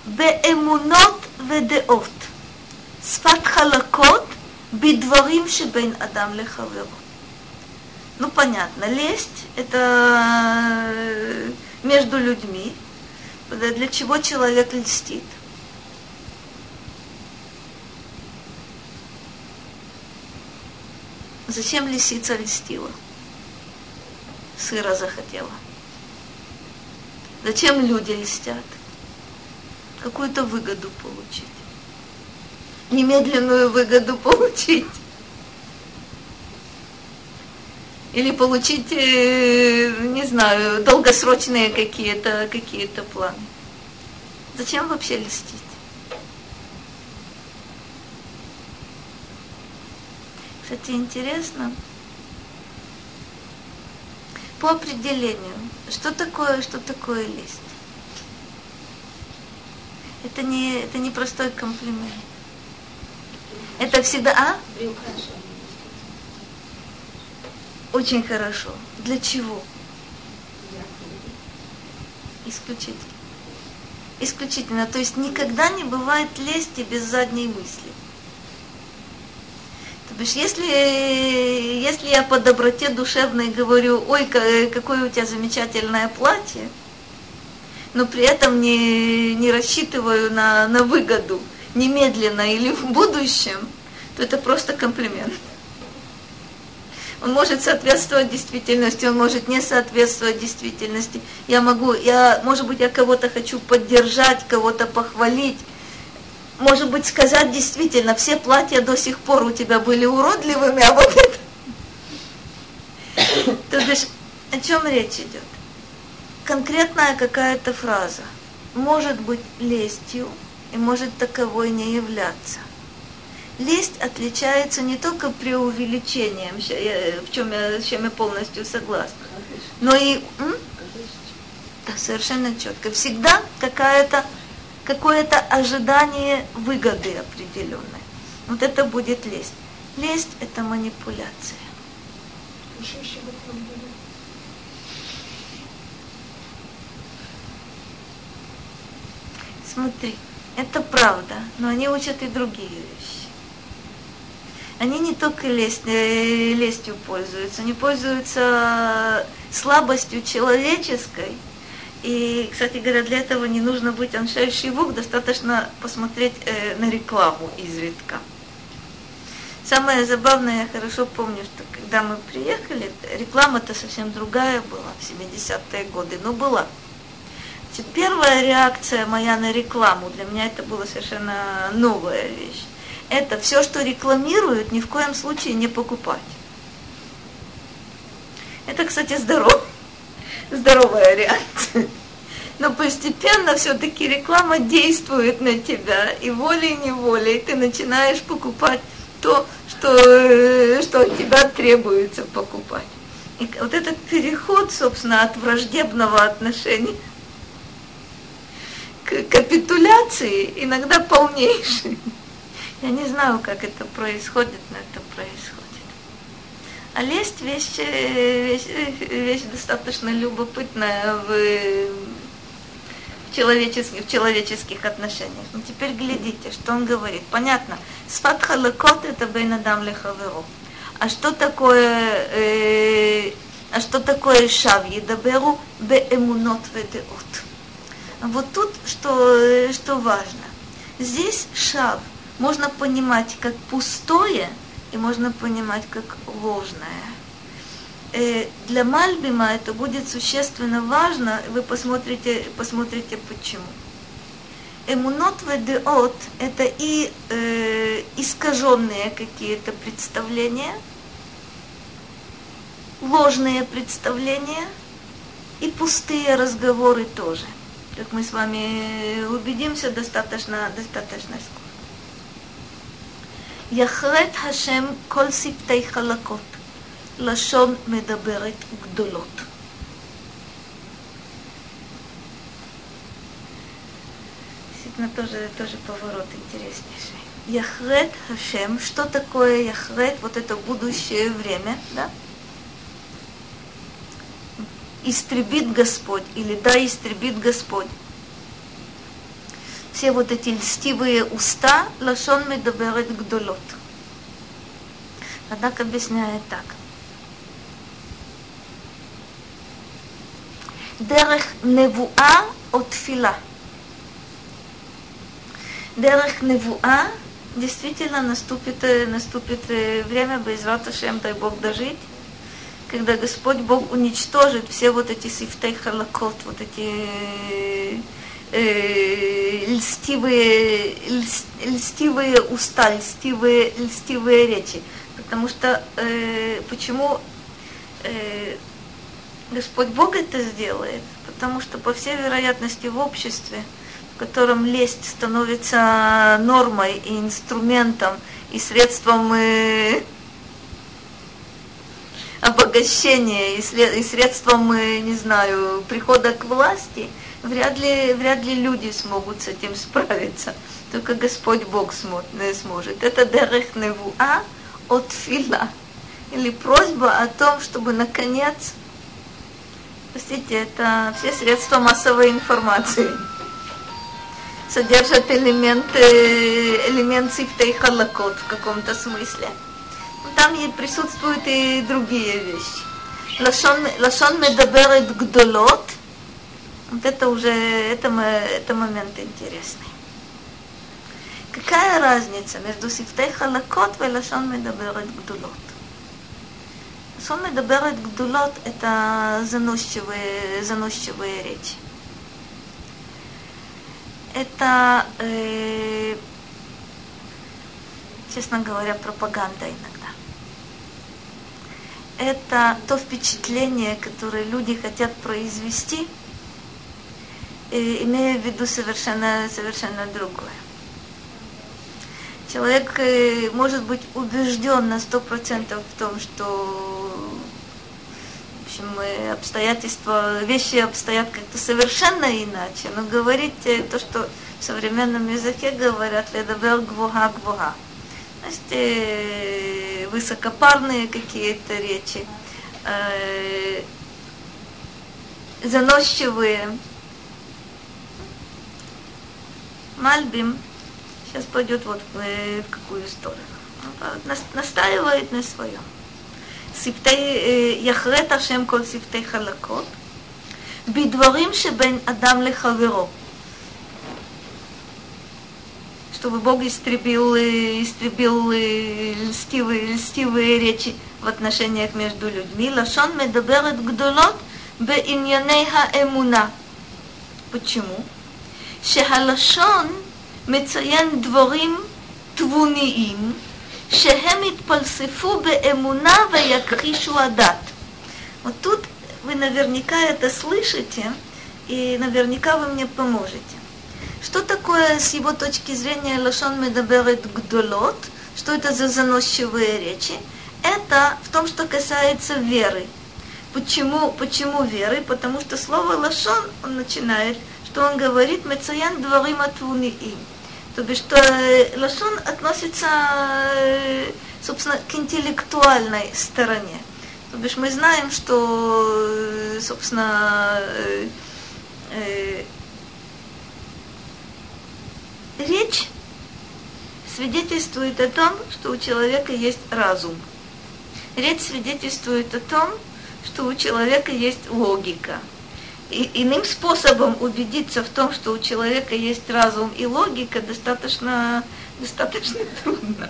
באמונות ודעות, שפת חלקות בדברים שבין אדם לחברו. Ну, понятно, лесть – это между людьми, для чего человек льстит. Зачем лисица льстила? Сыра захотела. Зачем люди льстят? Какую-то выгоду получить. Немедленную выгоду получить. Или получить, э, не знаю, долгосрочные какие-то какие планы. Зачем вообще льстить? Кстати, интересно, по определению, что такое, что такое лист? Это не, это не простой комплимент. Это всегда, а? Очень хорошо. Для чего? Исключительно. Исключительно. То есть никогда не бывает лести без задней мысли. То есть если, если я по доброте душевной говорю, ой, какое у тебя замечательное платье, но при этом не, не рассчитываю на, на выгоду немедленно или в будущем, то это просто комплимент. Он может соответствовать действительности, он может не соответствовать действительности. Я могу, я, может быть, я кого-то хочу поддержать, кого-то похвалить, может быть, сказать действительно, все платья до сих пор у тебя были уродливыми, а вот это... То бишь, о чем речь идет? Конкретная какая-то фраза может быть лестью и может таковой не являться. Лесть отличается не только преувеличением, в чем я, с чем я полностью согласна, но и м? да, совершенно четко. Всегда какая-то какое-то ожидание выгоды определенной. Вот это будет лесть. Лесть – это манипуляция. Смотри, это правда, но они учат и другие вещи. Они не только лесть, э, лестью пользуются, они пользуются слабостью человеческой – и, кстати говоря, для этого не нужно быть аншей вук, достаточно посмотреть э, на рекламу изредка. Самое забавное, я хорошо помню, что когда мы приехали, реклама-то совсем другая была в 70-е годы, но была. Значит, первая реакция моя на рекламу, для меня это была совершенно новая вещь. Это все, что рекламируют, ни в коем случае не покупать. Это, кстати, здорово здоровая реакция. Но постепенно все-таки реклама действует на тебя, и волей-неволей ты начинаешь покупать то, что, э, что от тебя требуется покупать. И вот этот переход, собственно, от враждебного отношения капитуляции иногда полнейший. Я не знаю, как это происходит, но это происходит. А лесть вещь, вещь, вещь достаточно любопытная в, в, человеческих, в человеческих отношениях. Но теперь глядите, что он говорит. Понятно, сфат халакот это бейнадам лехаверу. А что такое, э, а что такое шав едаберу беэмунот ведеот? Вот тут что, что важно. Здесь шав можно понимать как пустое – и можно понимать как ложное. Э, для Мальбима это будет существенно важно, вы посмотрите, посмотрите почему. Эмунот ведеот – это и э, искаженные какие-то представления, ложные представления и пустые разговоры тоже Как мы с вами убедимся достаточно, достаточно скоро. יחרט השם כל שפתי חלקות, לשון מדברת גדולות. Действительно, тоже, тоже поворот интереснейший. Яхрет Хашем, что такое Яхрет, вот это будущее время, да? истребит Господь, или да истребит Господь. Все вот эти льстивые уста, лашон медаберет гдолот. Однако объясняет так. Дерех Невуа от Фила. Дерех Невуа действительно наступит, э, наступит э, время, בעזרת השם, дай Бог дожить, когда Господь Бог уничтожит все вот эти сифтей халакот, вот эти э, льстивые, льстивые уста, льстивые, льстивые речи. Потому что э, почему э, Господь Бог это сделает? Потому что, по всей вероятности, в обществе, в котором лесть становится нормой и инструментом, и средством э, обогащения, и, след, и средством, не знаю, прихода к власти – вряд ли, вряд ли люди смогут с этим справиться. Только Господь Бог сможет. Это дерех невуа от фила. Или просьба о том, чтобы наконец, простите, это все средства массовой информации содержат элементы, элемент שפתי חלקות в каком-то смысле. Там и присутствуют и другие вещи. לשון, לשון מדברת גדולות – вот это уже, это, это момент интересный. Какая разница между שפתי חלקות и לשון מדברת גדולות? לשון מדברת גדולות – это заносчивые, заносчивые речи. Это, э, честно говоря, пропаганда иногда. Это то впечатление, которое люди хотят произвести – имея в виду совершенно, совершенно другое. Человек э, может быть убежден на сто процентов в том, что в общем, э, обстоятельства, вещи обстоят как-то совершенно иначе, но говорить э, то, что в современном языке говорят «ледабер гвуга гвуга» То есть высокопарные какие-то речи, заносчивые, Мальбим сейчас пойдет вот в, э, в какую сторону. настаивает на своем. יחרט השם כל שפתי חלקות, בדברים שבין אדם לחברו. чтобы Бог истребил, э, истребил э, льстивые, льстивые речи в отношениях между людьми. Лашон медаберет гдолот беиньяней хаэмуна. Почему? שהלשון מציין דבורים תבוניים שהם יתפלספו באמונה ויכחישו הדת. Вот тут вы наверняка это слышите, и наверняка вы мне поможете. Что такое с его точки зрения лашон медаберет гдолот? Что это за заносчивые речи? Это в том, что касается веры. Почему, почему веры? Потому что слово лашон он начинает что он говорит «Мецаян дворим атвуниим». То бишь, что э, лашон относится, э, собственно, к интеллектуальной стороне. То бишь мы знаем, что, собственно, э, э, речь свидетельствует о том, что у человека есть разум. Речь свидетельствует о том, что у человека есть логика. И иным способом убедиться в том, что у человека есть разум и логика, достаточно, достаточно трудно.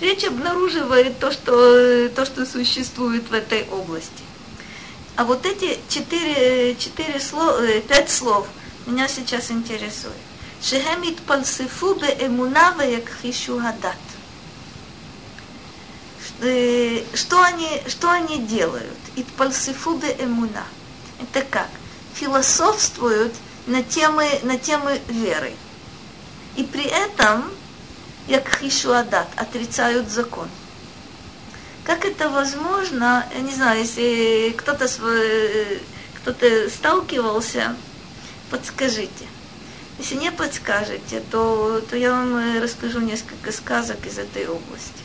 Речь обнаруживает то что, то, что существует в этой области. А вот эти четыре, четыре слов, э, пять слов меня сейчас интересуют. שהם התפלספו באמונה ויכחישו הדת. Что они, что они делают? Итпальсифу эмуна. Это как? Философствуют на темы, на темы веры. И при этом, як хишуадат, отрицают закон. Как это возможно? Я не знаю, если кто-то кто сталкивался, подскажите. Если не подскажете, то, то я вам э, расскажу несколько сказок из этой области.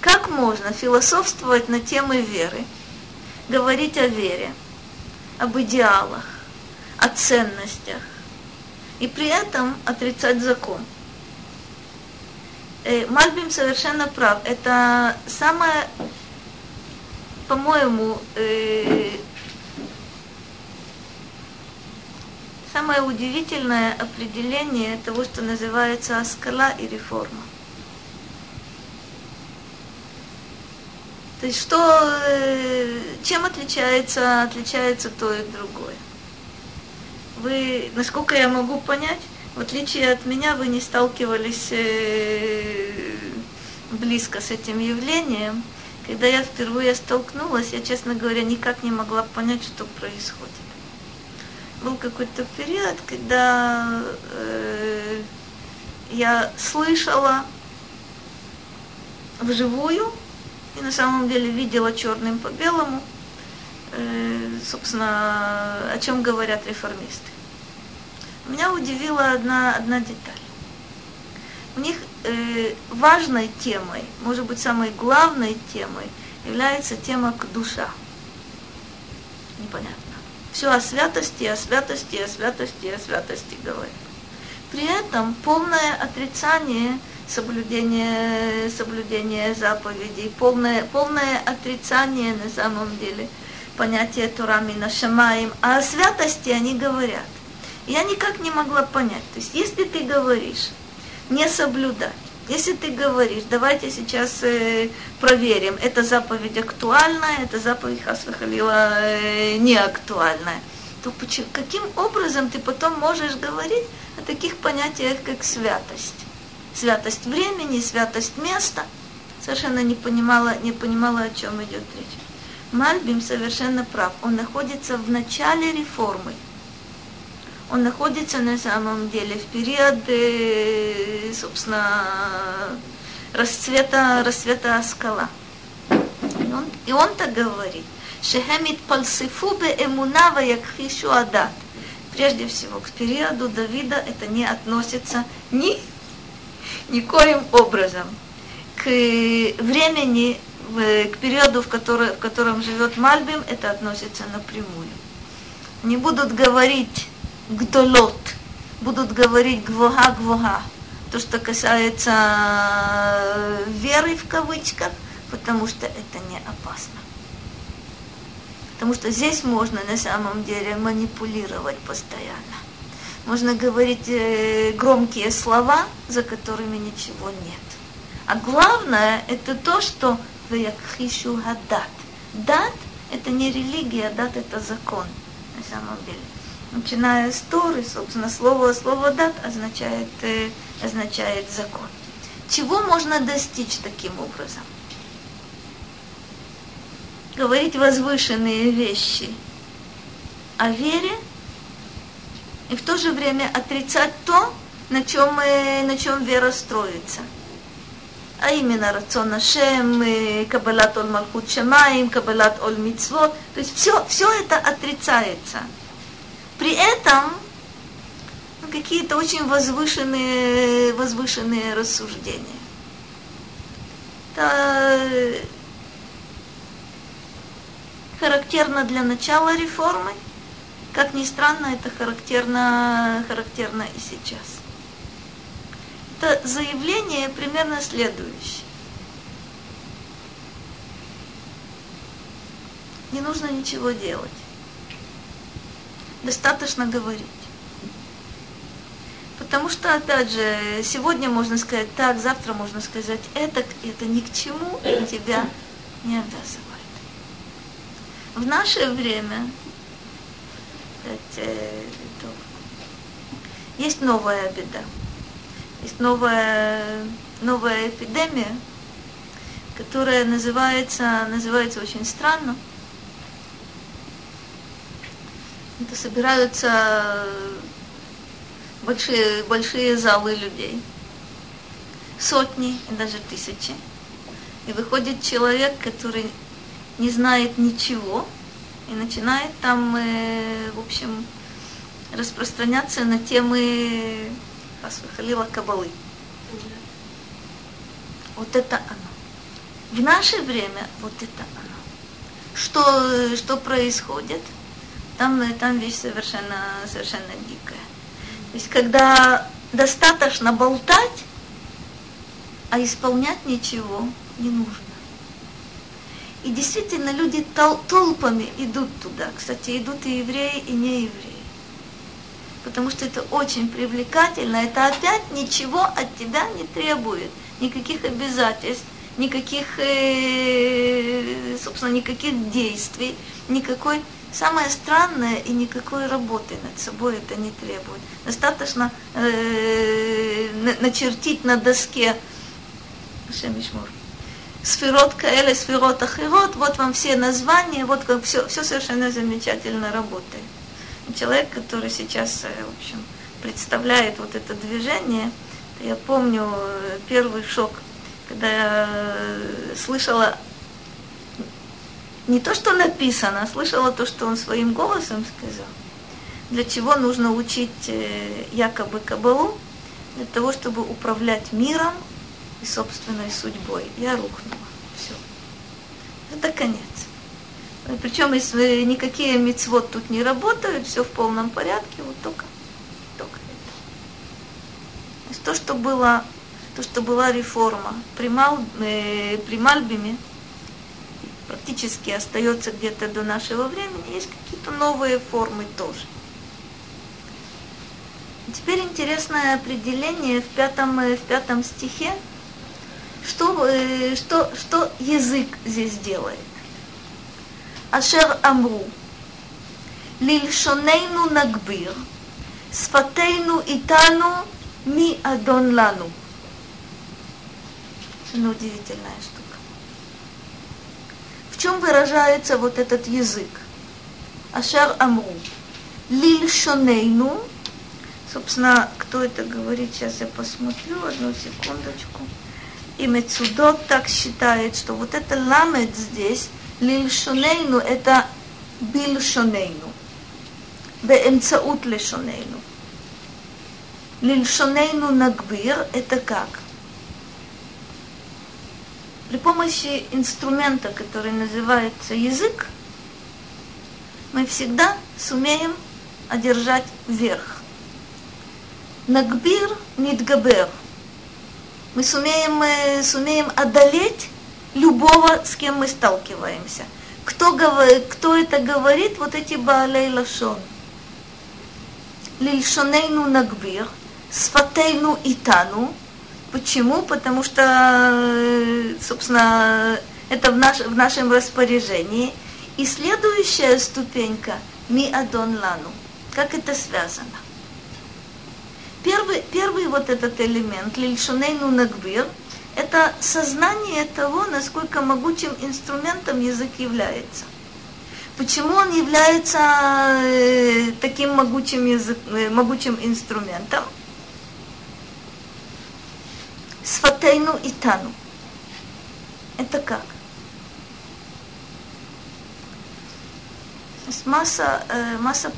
Как можно философствовать на темы веры, говорить о вере, об идеалах, о ценностях, и при этом отрицать закон? Э, Мальбим совершенно прав. Это самое, по-моему, э, самое удивительное определение того, что называется скала и реформа. То есть что, э, чем отличается, отличается то и другое? Вы, насколько я могу понять, в отличие от меня, вы не сталкивались э, близко с этим явлением. Когда я впервые столкнулась, я, честно говоря, никак не могла понять, что происходит был какой-то период, когда э, я слышала вживую и на самом деле видела черным по белому, э, собственно, о чем говорят реформисты. Меня удивила одна, одна деталь. У них э, важной темой, может быть, самой главной темой является тема к душа. Непонятно все о святости, о святости, о святости, о святости говорит. При этом полное отрицание соблюдения, соблюдения заповедей, полное, полное отрицание на самом деле понятия Турами на Шамаем, а о святости они говорят. Я никак не могла понять. То есть, если ты говоришь не соблюдать, если ты говоришь, давайте сейчас э, проверим, эта заповедь актуальная, эта заповедь Хасвахалила э, не актуальная, то почему, каким образом ты потом можешь говорить о таких понятиях, как святость? Святость времени, святость места. Совершенно не понимала, не понимала, о чем идет речь. Мальбим совершенно прав. Он находится в начале реформы он находится на самом деле в период, собственно, расцвета, расцвета скала. И он, и он так говорит, Шехемит пальсифу бе эмунава якхишу адат. Прежде всего, к периоду Давида это не относится ни, никоим образом к времени, к периоду, в, который, в котором живет Мальбим, это относится напрямую. Не будут говорить гдолот, будут говорить гвоха-гвоха, то, что касается э, веры в кавычках, потому что это не опасно. Потому что здесь можно на самом деле манипулировать постоянно. Можно говорить э, громкие слова, за которыми ничего нет. А главное это то, что ваякхишу гадат. Дат это не религия, дат это закон на самом деле начиная с Торы, собственно, слово, слово дат означает, э, означает закон. Чего можно достичь таким образом? Говорить возвышенные вещи о вере и в то же время отрицать то, на чем, э, на чем вера строится. А именно рацион Ашем, э, Кабалат Оль Малхут Шамаим, Кабалат Оль Мицвот. То есть все, все это отрицается – при этом ну, какие-то очень возвышенные, возвышенные рассуждения. Это характерно для начала реформы. Как ни странно, это характерно, характерно и сейчас. Это заявление примерно следующее. Не нужно ничего делать. Достаточно говорить. Потому что, опять же, сегодня можно сказать так, завтра можно сказать это, это ни к чему тебя не обязывает. В наше время есть новая беда. Есть новая, новая эпидемия, которая называется, называется очень странно. Это собираются большие, большие залы людей. Сотни и даже тысячи. И выходит человек, который не знает ничего, и начинает там, э, в общем, распространяться на темы Халила Кабалы. Вот это оно. В наше время вот это оно. Что, что происходит? Там, там вещь совершенно, совершенно дикая. То есть, когда достаточно болтать, а исполнять ничего не нужно. И действительно люди тол- толпами идут туда. Кстати, идут и евреи, и не евреи. Потому что это очень привлекательно. Это опять ничего от тебя не требует. Никаких обязательств, никаких, э, собственно, никаких действий, никакой Самое странное и никакой работы над собой это не требует. Достаточно э, начертить на доске сферот каэле, сферот ахирот, вот вам все названия, вот как все, все совершенно замечательно работает. человек, который сейчас, э, в общем, представляет вот это движение, я помню э, первый шок, когда я э, слышала не то, что написано, а слышала то, что он своим голосом сказал. Для чего нужно учить якобы Кабалу? Для того, чтобы управлять миром, и собственной судьбой. Я рухнула. Все. Это конец. Причем если никакие мецвод тут не работают, все в полном порядке, вот только, только это. То, что было, то, что была реформа при, Мал, э, при Мальбиме, практически остается где-то до нашего времени, есть какие-то новые формы тоже. Теперь интересное определение в пятом, э, в пятом стихе, что, э, что, что язык здесь делает? Ашер Амру. Лильшонейну нагбир. Сфатейну итану ми адон лану. Ну, удивительная штука чем выражается вот этот язык? Ашар Амру. Лиль Шонейну. Собственно, кто это говорит, сейчас я посмотрю, одну секундочку. И Мецудот так считает, что вот это ламет здесь, лиль Шонейну, это бил Шонейну. Беэмцаут лешонейну. Лильшонейну нагбир – это как? При помощи инструмента, который называется язык, мы всегда сумеем одержать верх. Нагбир нидгабер – мы сумеем, мы сумеем одолеть любого, с кем мы сталкиваемся. Кто, говорит, кто это говорит? Вот эти Баалей Лашон. Лильшонейну нагбир, сфатейну итану. Почему? Потому что, собственно, это в, наш, в нашем распоряжении. И следующая ступенька – ми адон лану. Как это связано? Первый, первый вот этот элемент, лильшунейну нагбир, это сознание того, насколько могучим инструментом язык является. Почему он является э, таким могучим, язык, э, могучим инструментом? Сфатейну и тану. Это как? То есть масса, э, масса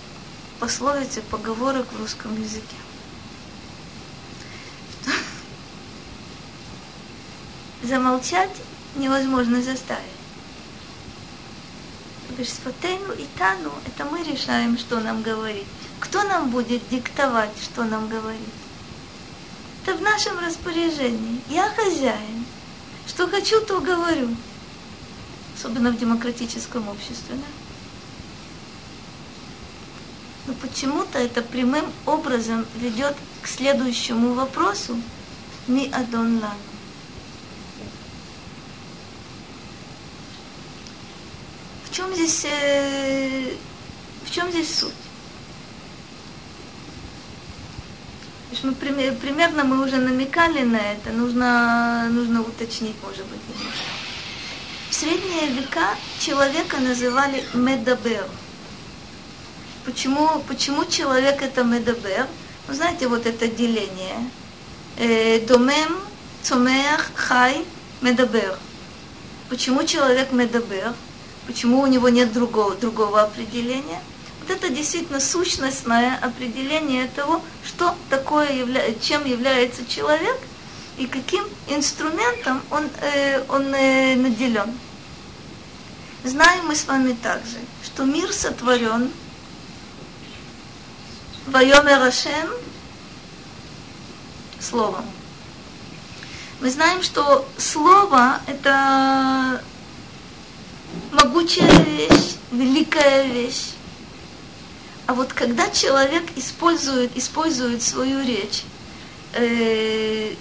пословиц и поговорок в русском языке. Что? Замолчать невозможно заставить. Говоришь, Сфатейну и Тану, это мы решаем, что нам говорить. Кто нам будет диктовать, что нам говорить? Это в нашем распоряжении. Я хозяин. Что хочу, то говорю. Особенно в демократическом обществе. Да? Но почему-то это прямым образом ведет к следующему вопросу. Ми адон лану. В чем здесь, э, в чем здесь суть? Мы примерно мы уже намекали на это, нужно, нужно уточнить, может быть, немножко. В средние века человека называли מדבר. Почему, почему человек это מדבר? Вы знаете, вот это деление. Э, דומם, צומח, חי, מדבר. Почему человек מדבר? Почему у него нет другого, другого определения? Вот это действительно сущностное определение того, что такое, явля... чем является человек и каким инструментом он, э, он э, наделен. Знаем мы с вами также, что мир сотворен Вайомер Ашем словом. Мы знаем, что слово – это могучая вещь, великая вещь. А вот когда человек использует, использует свою речь э,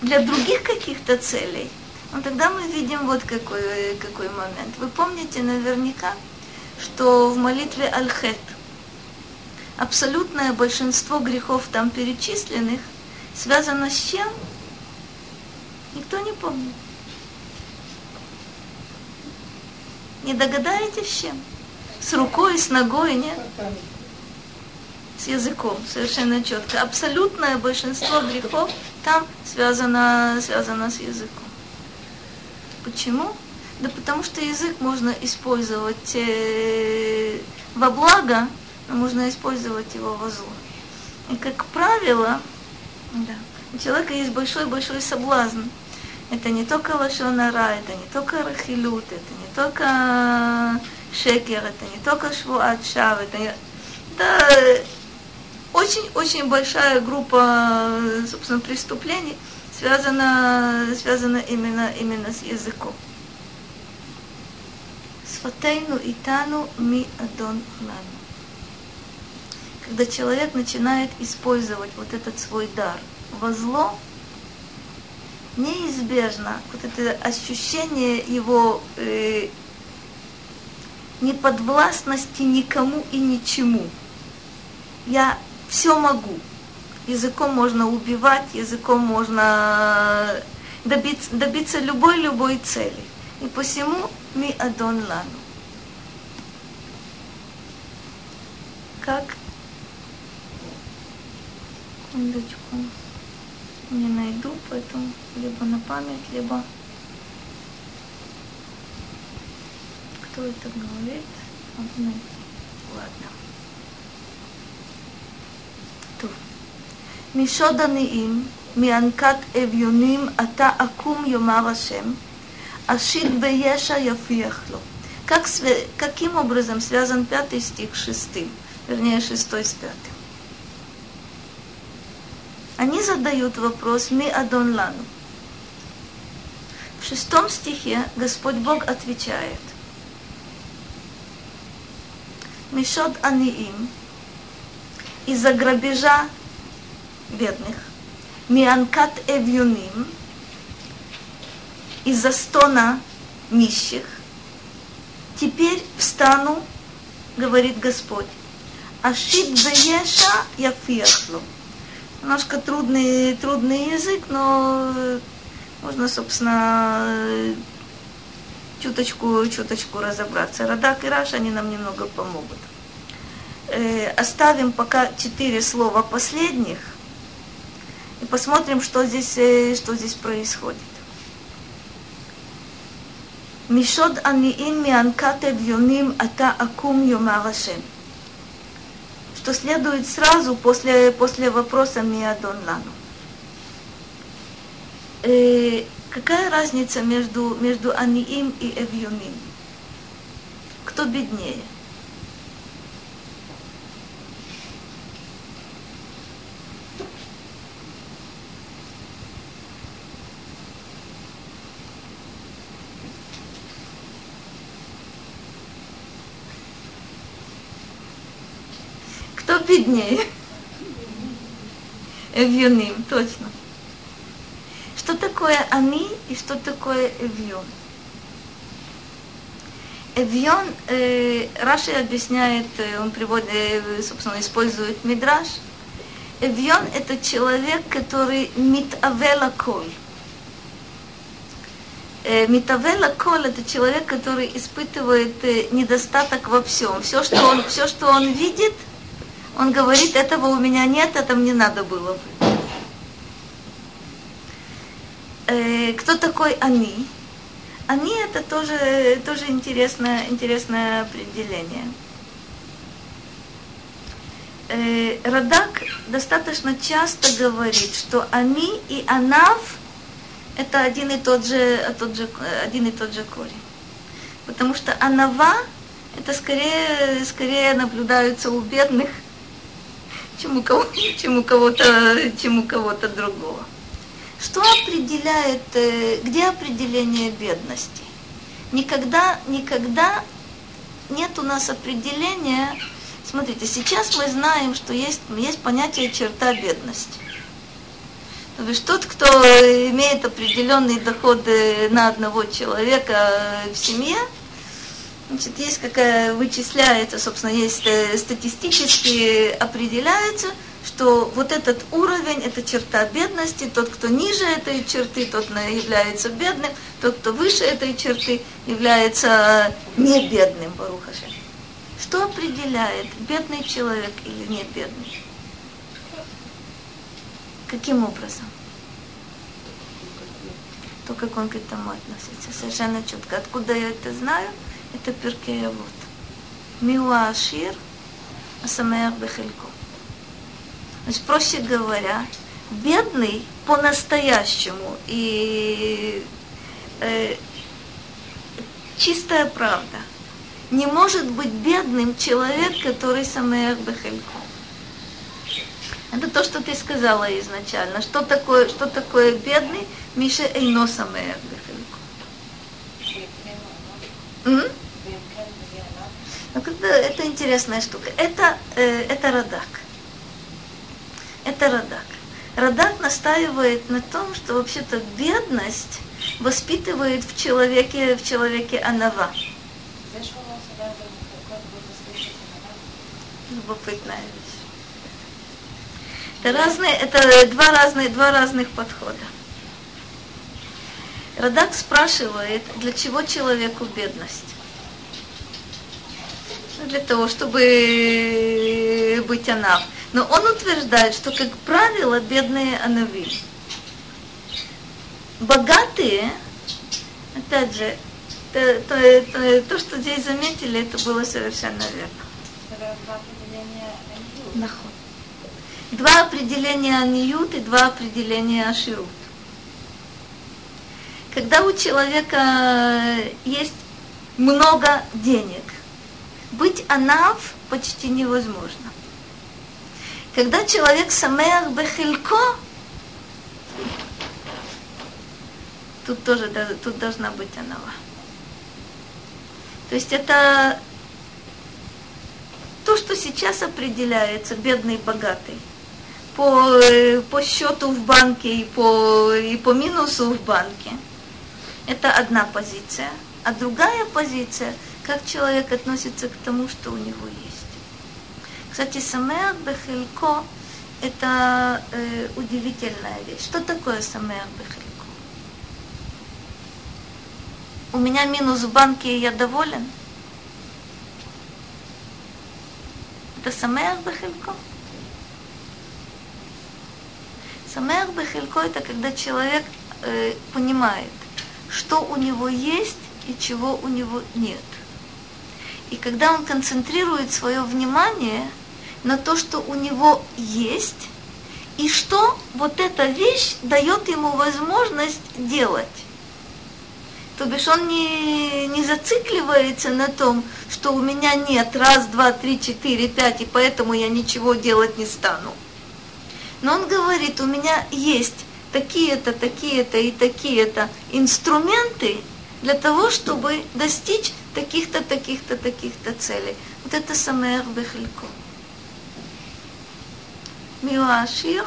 для других каких-то целей, ну, тогда мы видим вот какой, какой момент. Вы помните наверняка, что в молитве Аль-Хет абсолютное большинство грехов там перечисленных связано с чем? Никто не помнит. Не догадаетесь с чем? С рукой, с ногой, нет? С языком, совершенно четко. Абсолютное большинство грехов там связано, связано с языком. Почему? Да потому что язык можно использовать э, во благо, но можно использовать его во зло. И как правило, да, у человека есть большой-большой соблазн – это не только лошонара, это не только рахилют, это не только шекер, это не только швуат шав, это, не... это очень-очень большая группа, собственно, преступлений связана, связана именно, именно с языком. Сфатейну и тану ми адон лану. Когда человек начинает использовать вот этот свой дар во зло, неизбежно вот это ощущение его э, неподвластности никому и ничему. Я все могу. Языком можно убивать, языком можно добиться, добиться любой-любой цели. И посему ми адон лану. Как? Секундочку не найду, поэтому либо на память, либо кто это говорит, надо найти. Ладно. טוב. משוד עניים, מאנקת אביונים, אתה עקום יאמר השם, אשיד בישע יפיח לו. Как, каким образом связан пятый стих с шестым, вернее шестой с пятым? они задают вопрос «Ми Адон Лану». В шестом стихе Господь Бог отвечает «Мишот Аниим» из-за грабежа бедных, «Мианкат Эвюним» из-за стона нищих, теперь встану, говорит Господь, Ашит Бееша Яфиахлу немножко трудный, трудный язык, но можно, собственно, чуточку, чуточку разобраться. Радак и Раш, они нам немного помогут. Э, оставим пока четыре слова последних и посмотрим, что здесь, э, что здесь происходит. Мишод аниин мианкат эвьоним ата акум Ашем что следует сразу после, после вопроса Миадон Лану. Какая разница между, между Аниим и Эвьюним? Кто беднее? Кто беднее? Эвьюним, точно. Что такое они и что такое эвьон? Эвьон, э, Раши объясняет, э, он приводит, э, собственно, использует мидраж. Эвьон – это человек, который митавела кол. Э, митавела кол – это человек, который испытывает недостаток во всем. Все что, он, все, что он видит, он говорит, этого у меня нет, это мне надо было бы. Э, кто такой они? Они это тоже, тоже интересное, интересное определение. Э, Радак достаточно часто говорит, что они и анав это один и тот же, тот же, один и тот же корень. Потому что анава это скорее, скорее наблюдаются у бедных, чем у, кого, чем у кого-то, чем кого-то другого. Что определяет, э, где определение бедности? Никогда, никогда нет у нас определения. Смотрите, сейчас мы знаем, что есть, есть понятие черта бедности. То есть тот, кто имеет определенные доходы на одного человека в семье, значит, есть какая вычисляется, собственно, есть э, статистически определяется, что вот этот уровень, это черта бедности, тот, кто ниже этой черты, тот является бедным, тот, кто выше этой черты, является не бедным, Барухаше. Что определяет, бедный человек или не бедный? Каким образом? То, как он к этому относится, совершенно четко. Откуда я это знаю? Это перкея вот. Миуа Ашир, Асамеях Бехелько. Значит, проще говоря, бедный по-настоящему и э, чистая правда. Не может быть бедным человек, который самеях бехелько. Это то, что ты сказала изначально. Что такое, что такое бедный? Миша Эйно самеях бехелько. Ну, это интересная штука. Это, э, это радак это Радак. Радак настаивает на том, что вообще-то бедность воспитывает в человеке, в человеке анава. Любопытная вещь. Это разные, это два разные, два разных подхода. Радак спрашивает, для чего человеку бедность? Для того, чтобы быть анав. Но он утверждает, что, как правило, бедные анави. Богатые, опять же, то, то, то, то, что здесь заметили, это было совершенно верно. Наход. Два определения аниют и два определения аширут. Когда у человека есть много денег, быть анав почти невозможно. Когда человек самеах бехилько, тут тоже тут должна быть анава. То есть это то, что сейчас определяется, бедный, богатый, по, по счету в банке и по, и по минусу в банке, это одна позиция. А другая позиция, как человек относится к тому, что у него есть. Кстати, самеах бехелько – это э, удивительная вещь. Что такое самеах бехелько? У меня минус в банке, и я доволен. Это самеах бехелько? Самеах бехелько – это когда человек э, понимает, что у него есть и чего у него нет. И когда он концентрирует свое внимание – на то, что у него есть, и что вот эта вещь дает ему возможность делать. То бишь он не, не зацикливается на том, что у меня нет раз, два, три, четыре, пять, и поэтому я ничего делать не стану. Но он говорит, у меня есть такие-то, такие-то и такие-то инструменты для того, чтобы достичь таких-то, таких-то, таких-то целей. Вот это самое бехелько. Миуашир,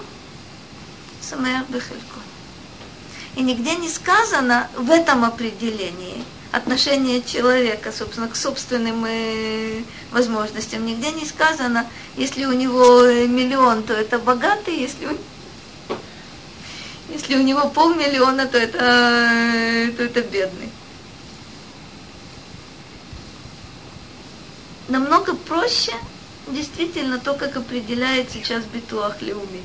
самое бехелько. И нигде не сказано в этом определении отношение человека, собственно, к собственным э, возможностям. Нигде не сказано, если у него миллион, то это богатый, если у, если у него полмиллиона, то это, то это бедный. Намного проще действительно то, как определяет сейчас Битуах Леуми.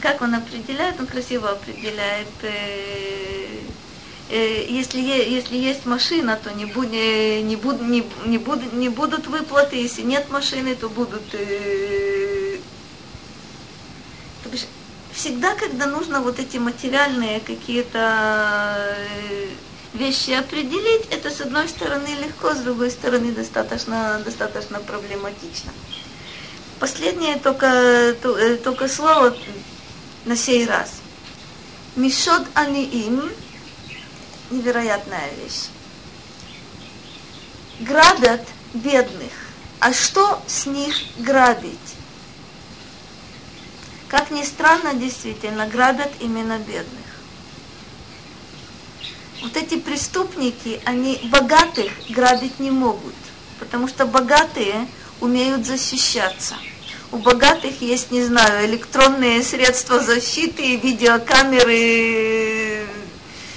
Как он определяет? Он красиво определяет. Э, э, если, если есть машина, то не, буд, не, буд, не, буд, не будут выплаты. Если нет машины, то будут... Э, то бишь, всегда, когда нужно вот эти материальные какие-то вещи определить, это с одной стороны легко, с другой стороны достаточно, достаточно проблематично. Последнее только, только слово на сей раз. Мишод аниим – невероятная вещь. Грабят бедных. А что с них грабить? Как ни странно, действительно, грабят именно бедных. Вот эти преступники, они богатых грабить не могут, потому что богатые умеют защищаться – у богатых есть, не знаю, электронные средства защиты, видеокамеры,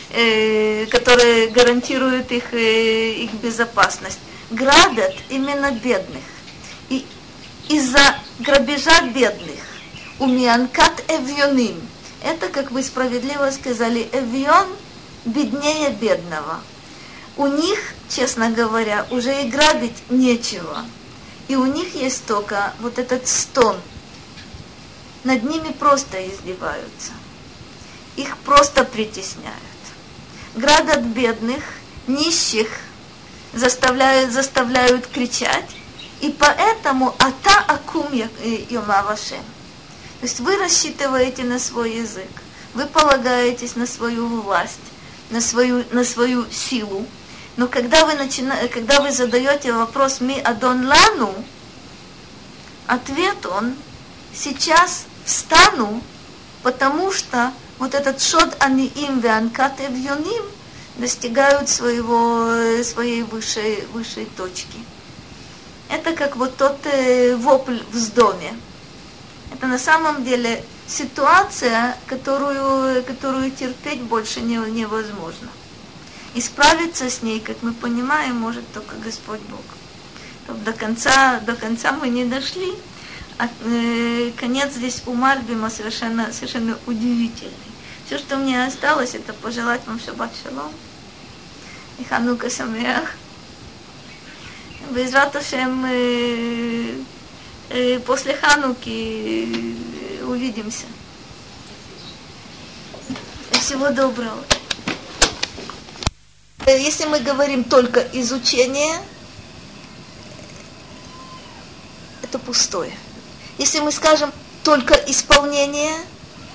э, которые гарантируют их, э, их безопасность. Грабят именно бедных. И из-за грабежа бедных у Мианкат Эвьоним, это, как вы справедливо сказали, Эвьон беднее бедного. У них, честно говоря, уже и грабить нечего и у них есть только вот этот стон. Над ними просто издеваются. Их просто притесняют. Градят бедных, нищих, заставляют, заставляют кричать. И поэтому ата акум йомавашем. То есть вы рассчитываете на свой язык, вы полагаетесь на свою власть, на свою, на свою силу, но когда вы, начина... когда вы задаете вопрос «Ми адон лану», ответ он «Сейчас встану, потому что вот этот шод они им веанкат эвьоним достигают своего, своей высшей, высшей точки. Это как вот тот э, вопль в доме. Это на самом деле ситуация, которую, которую терпеть больше не, невозможно. И справиться с ней, как мы понимаем, может только Господь Бог. До конца, до конца мы не дошли, а э, конец здесь у Мальбима совершенно, совершенно удивительный. Все, что мне осталось, это пожелать вам шаббат шалом и ханука самеах. Безрат Ашем, э, э, после Хануки э, увидимся. Всего доброго. Если мы говорим только изучение, это пустое. Если мы скажем только исполнение,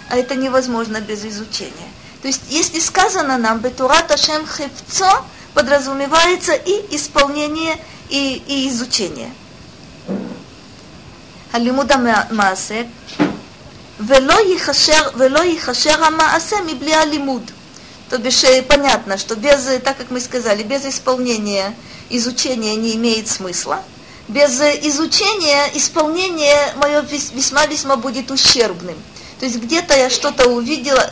а это невозможно без изучения. То есть, если сказано нам «Бетурат Ашем Хевцо», подразумевается и исполнение, и, и изучение. הלימוד המעשה, ולא ייחשר, ולא ייחשר המעשה מבלי הלימוד. То бишь понятно, что без, так как мы сказали, без исполнения изучения не имеет смысла. Без изучения исполнение мое весьма-весьма будет ущербным. То есть где-то я что-то увидела,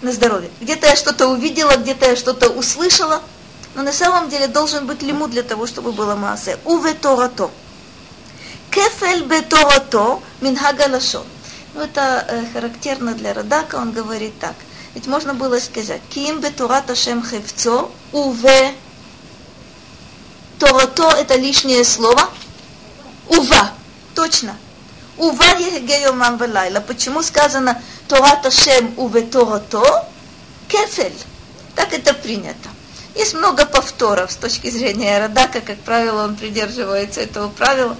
на здоровье, где-то я что-то увидела, где-то я что-то услышала, но на самом деле должен быть лиму для того, чтобы было массе. Уве торато. Кефель бе торато минхага лашон. Ну, это э, характерно для Радака, он говорит так – ведь можно было сказать, Ким бе Торат Ашем хевцо, уве Торато это лишнее слово, ува, точ, точно. Ува егеомам валайла. Почему сказано Торат Ашем уветорато? Кефель. Так это принято. Есть много повторов с точки зрения Радака, как правило, он придерживается этого правила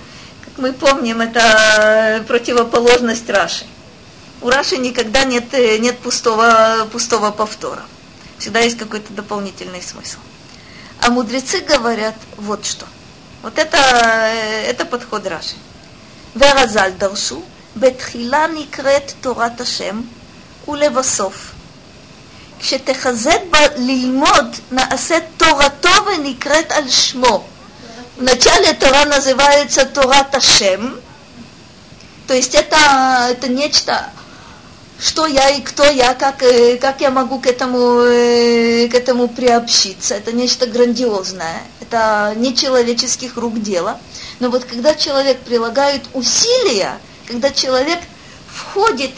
Как мы помним, это противоположность Раши. У Раши никогда нет, нет пустого, пустого повтора. Всегда есть какой-то дополнительный смысл. А мудрецы говорят вот что. Вот это, это подход Раши. ורז"ל דרשו, בתחילה נקראת תורת השם, ולבסוף, כשתחזק בה ללמוד, נעשית תורתו ונקראת על שמו. Вначале Тора называется Торат Ашем, то есть это, это нечто, что я и кто я, как, как я могу к этому, к этому приобщиться. Это нечто грандиозное, это не человеческих рук дело. Но вот когда человек прилагает усилия, когда человек входит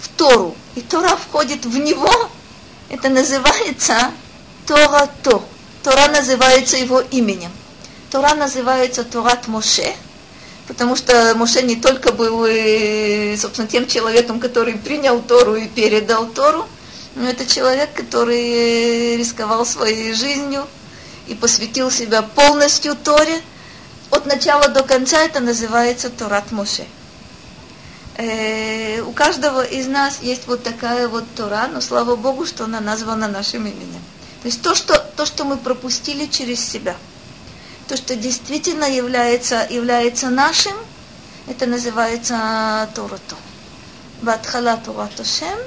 в Тору, и Тора входит в него, это называется Тора-то. Тора называется его именем. Тора называется Торат Моше, потому что Моше не только был, э, собственно, тем человеком, который принял Тору и передал Тору, но это человек, который рисковал своей жизнью и посвятил себя полностью Торе. От начала до конца это называется Торат Моше. Э, у каждого из нас есть вот такая вот Тора, но слава Богу, что она названа нашим именем. То есть то, что, то, что мы пропустили через себя – то, что действительно является, является нашим, это называется Торато. Батхала Торато Шем.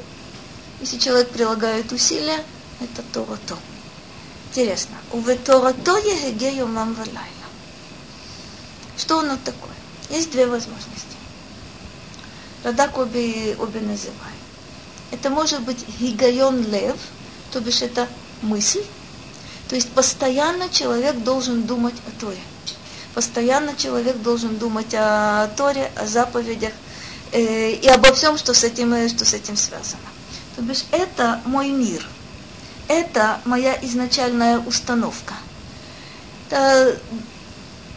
Если человек прилагает усилия, это Торато. Интересно. Уве Торато егеге йомам валайла. Что оно такое? Есть две возможности. Радак обе, обе называет. Это может быть гигайон лев, то бишь это мысль, то есть постоянно человек должен думать о Торе. Постоянно человек должен думать о Торе, о заповедях э, и обо всем, что с, этим, э, что с этим связано. То бишь это мой мир. Это моя изначальная установка. Это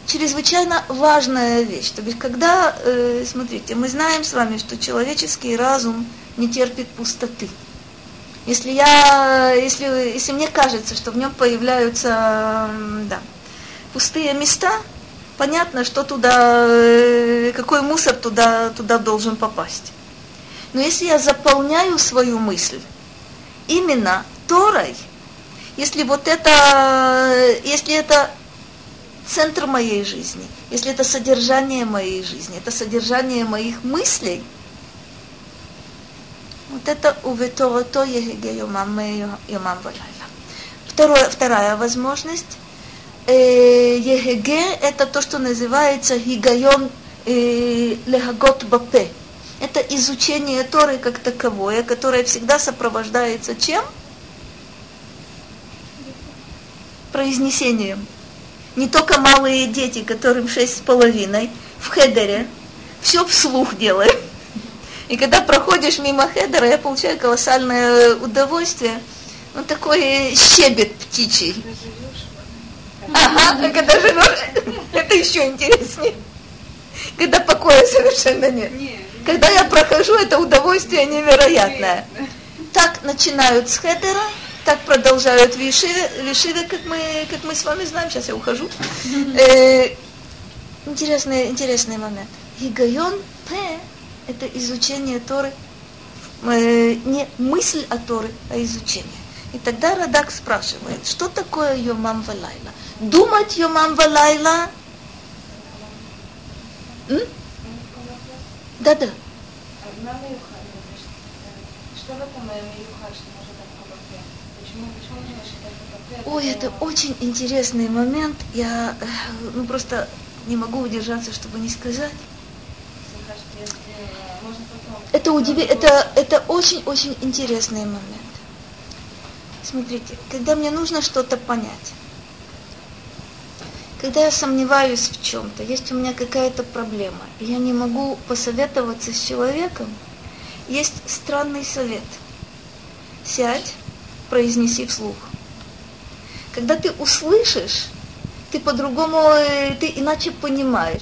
чрезвычайно важная вещь. То есть, когда, э, смотрите, мы знаем с вами, что человеческий разум не терпит пустоты. Если я, если, если мне кажется, что в нем появляются да, пустые места, понятно, что туда, э, какой мусор туда, туда должен попасть. Но если я заполняю свою мысль именно Торой, если вот это, если это центр моей жизни, если это содержание моей жизни, это содержание моих мыслей – вот это уветорото егеге йомам, йомам валайла. Второе, вторая возможность. יהגה – это то, что называется הגיון להגות בפה. Это изучение Торы как таковое, которое всегда сопровождается чем? Произнесением. Не только малые дети, которым шесть с половиной, в хедере, все вслух делают и когда проходишь мимо хедера, я получаю колоссальное удовольствие. Ну, такой щебет птичий. Ага, а когда живешь, это еще интереснее. Когда покоя совершенно нет. Когда я прохожу, это удовольствие невероятное. Так начинают с хедера, так продолжают в ешиве, в ешиве как, мы, как мы с вами знаем. Сейчас я ухожу. Э, интересный, интересный момент. הגיון פה это изучение Торы, э, не мысль о Торе, а изучение. И тогда Радак спрашивает, что такое Йомам Валайла? Думать Йомам Валайла? Да-да. Ой, это очень интересный момент. Я э, ну, просто не могу удержаться, чтобы не сказать. Это, удив... это, это очень-очень интересный момент. Смотрите, когда мне нужно что-то понять, когда я сомневаюсь в чем-то, есть у меня какая-то проблема, и я не могу посоветоваться с человеком, есть странный совет. Сядь, произнеси вслух. Когда ты услышишь, ты по-другому, э, ты иначе понимаешь.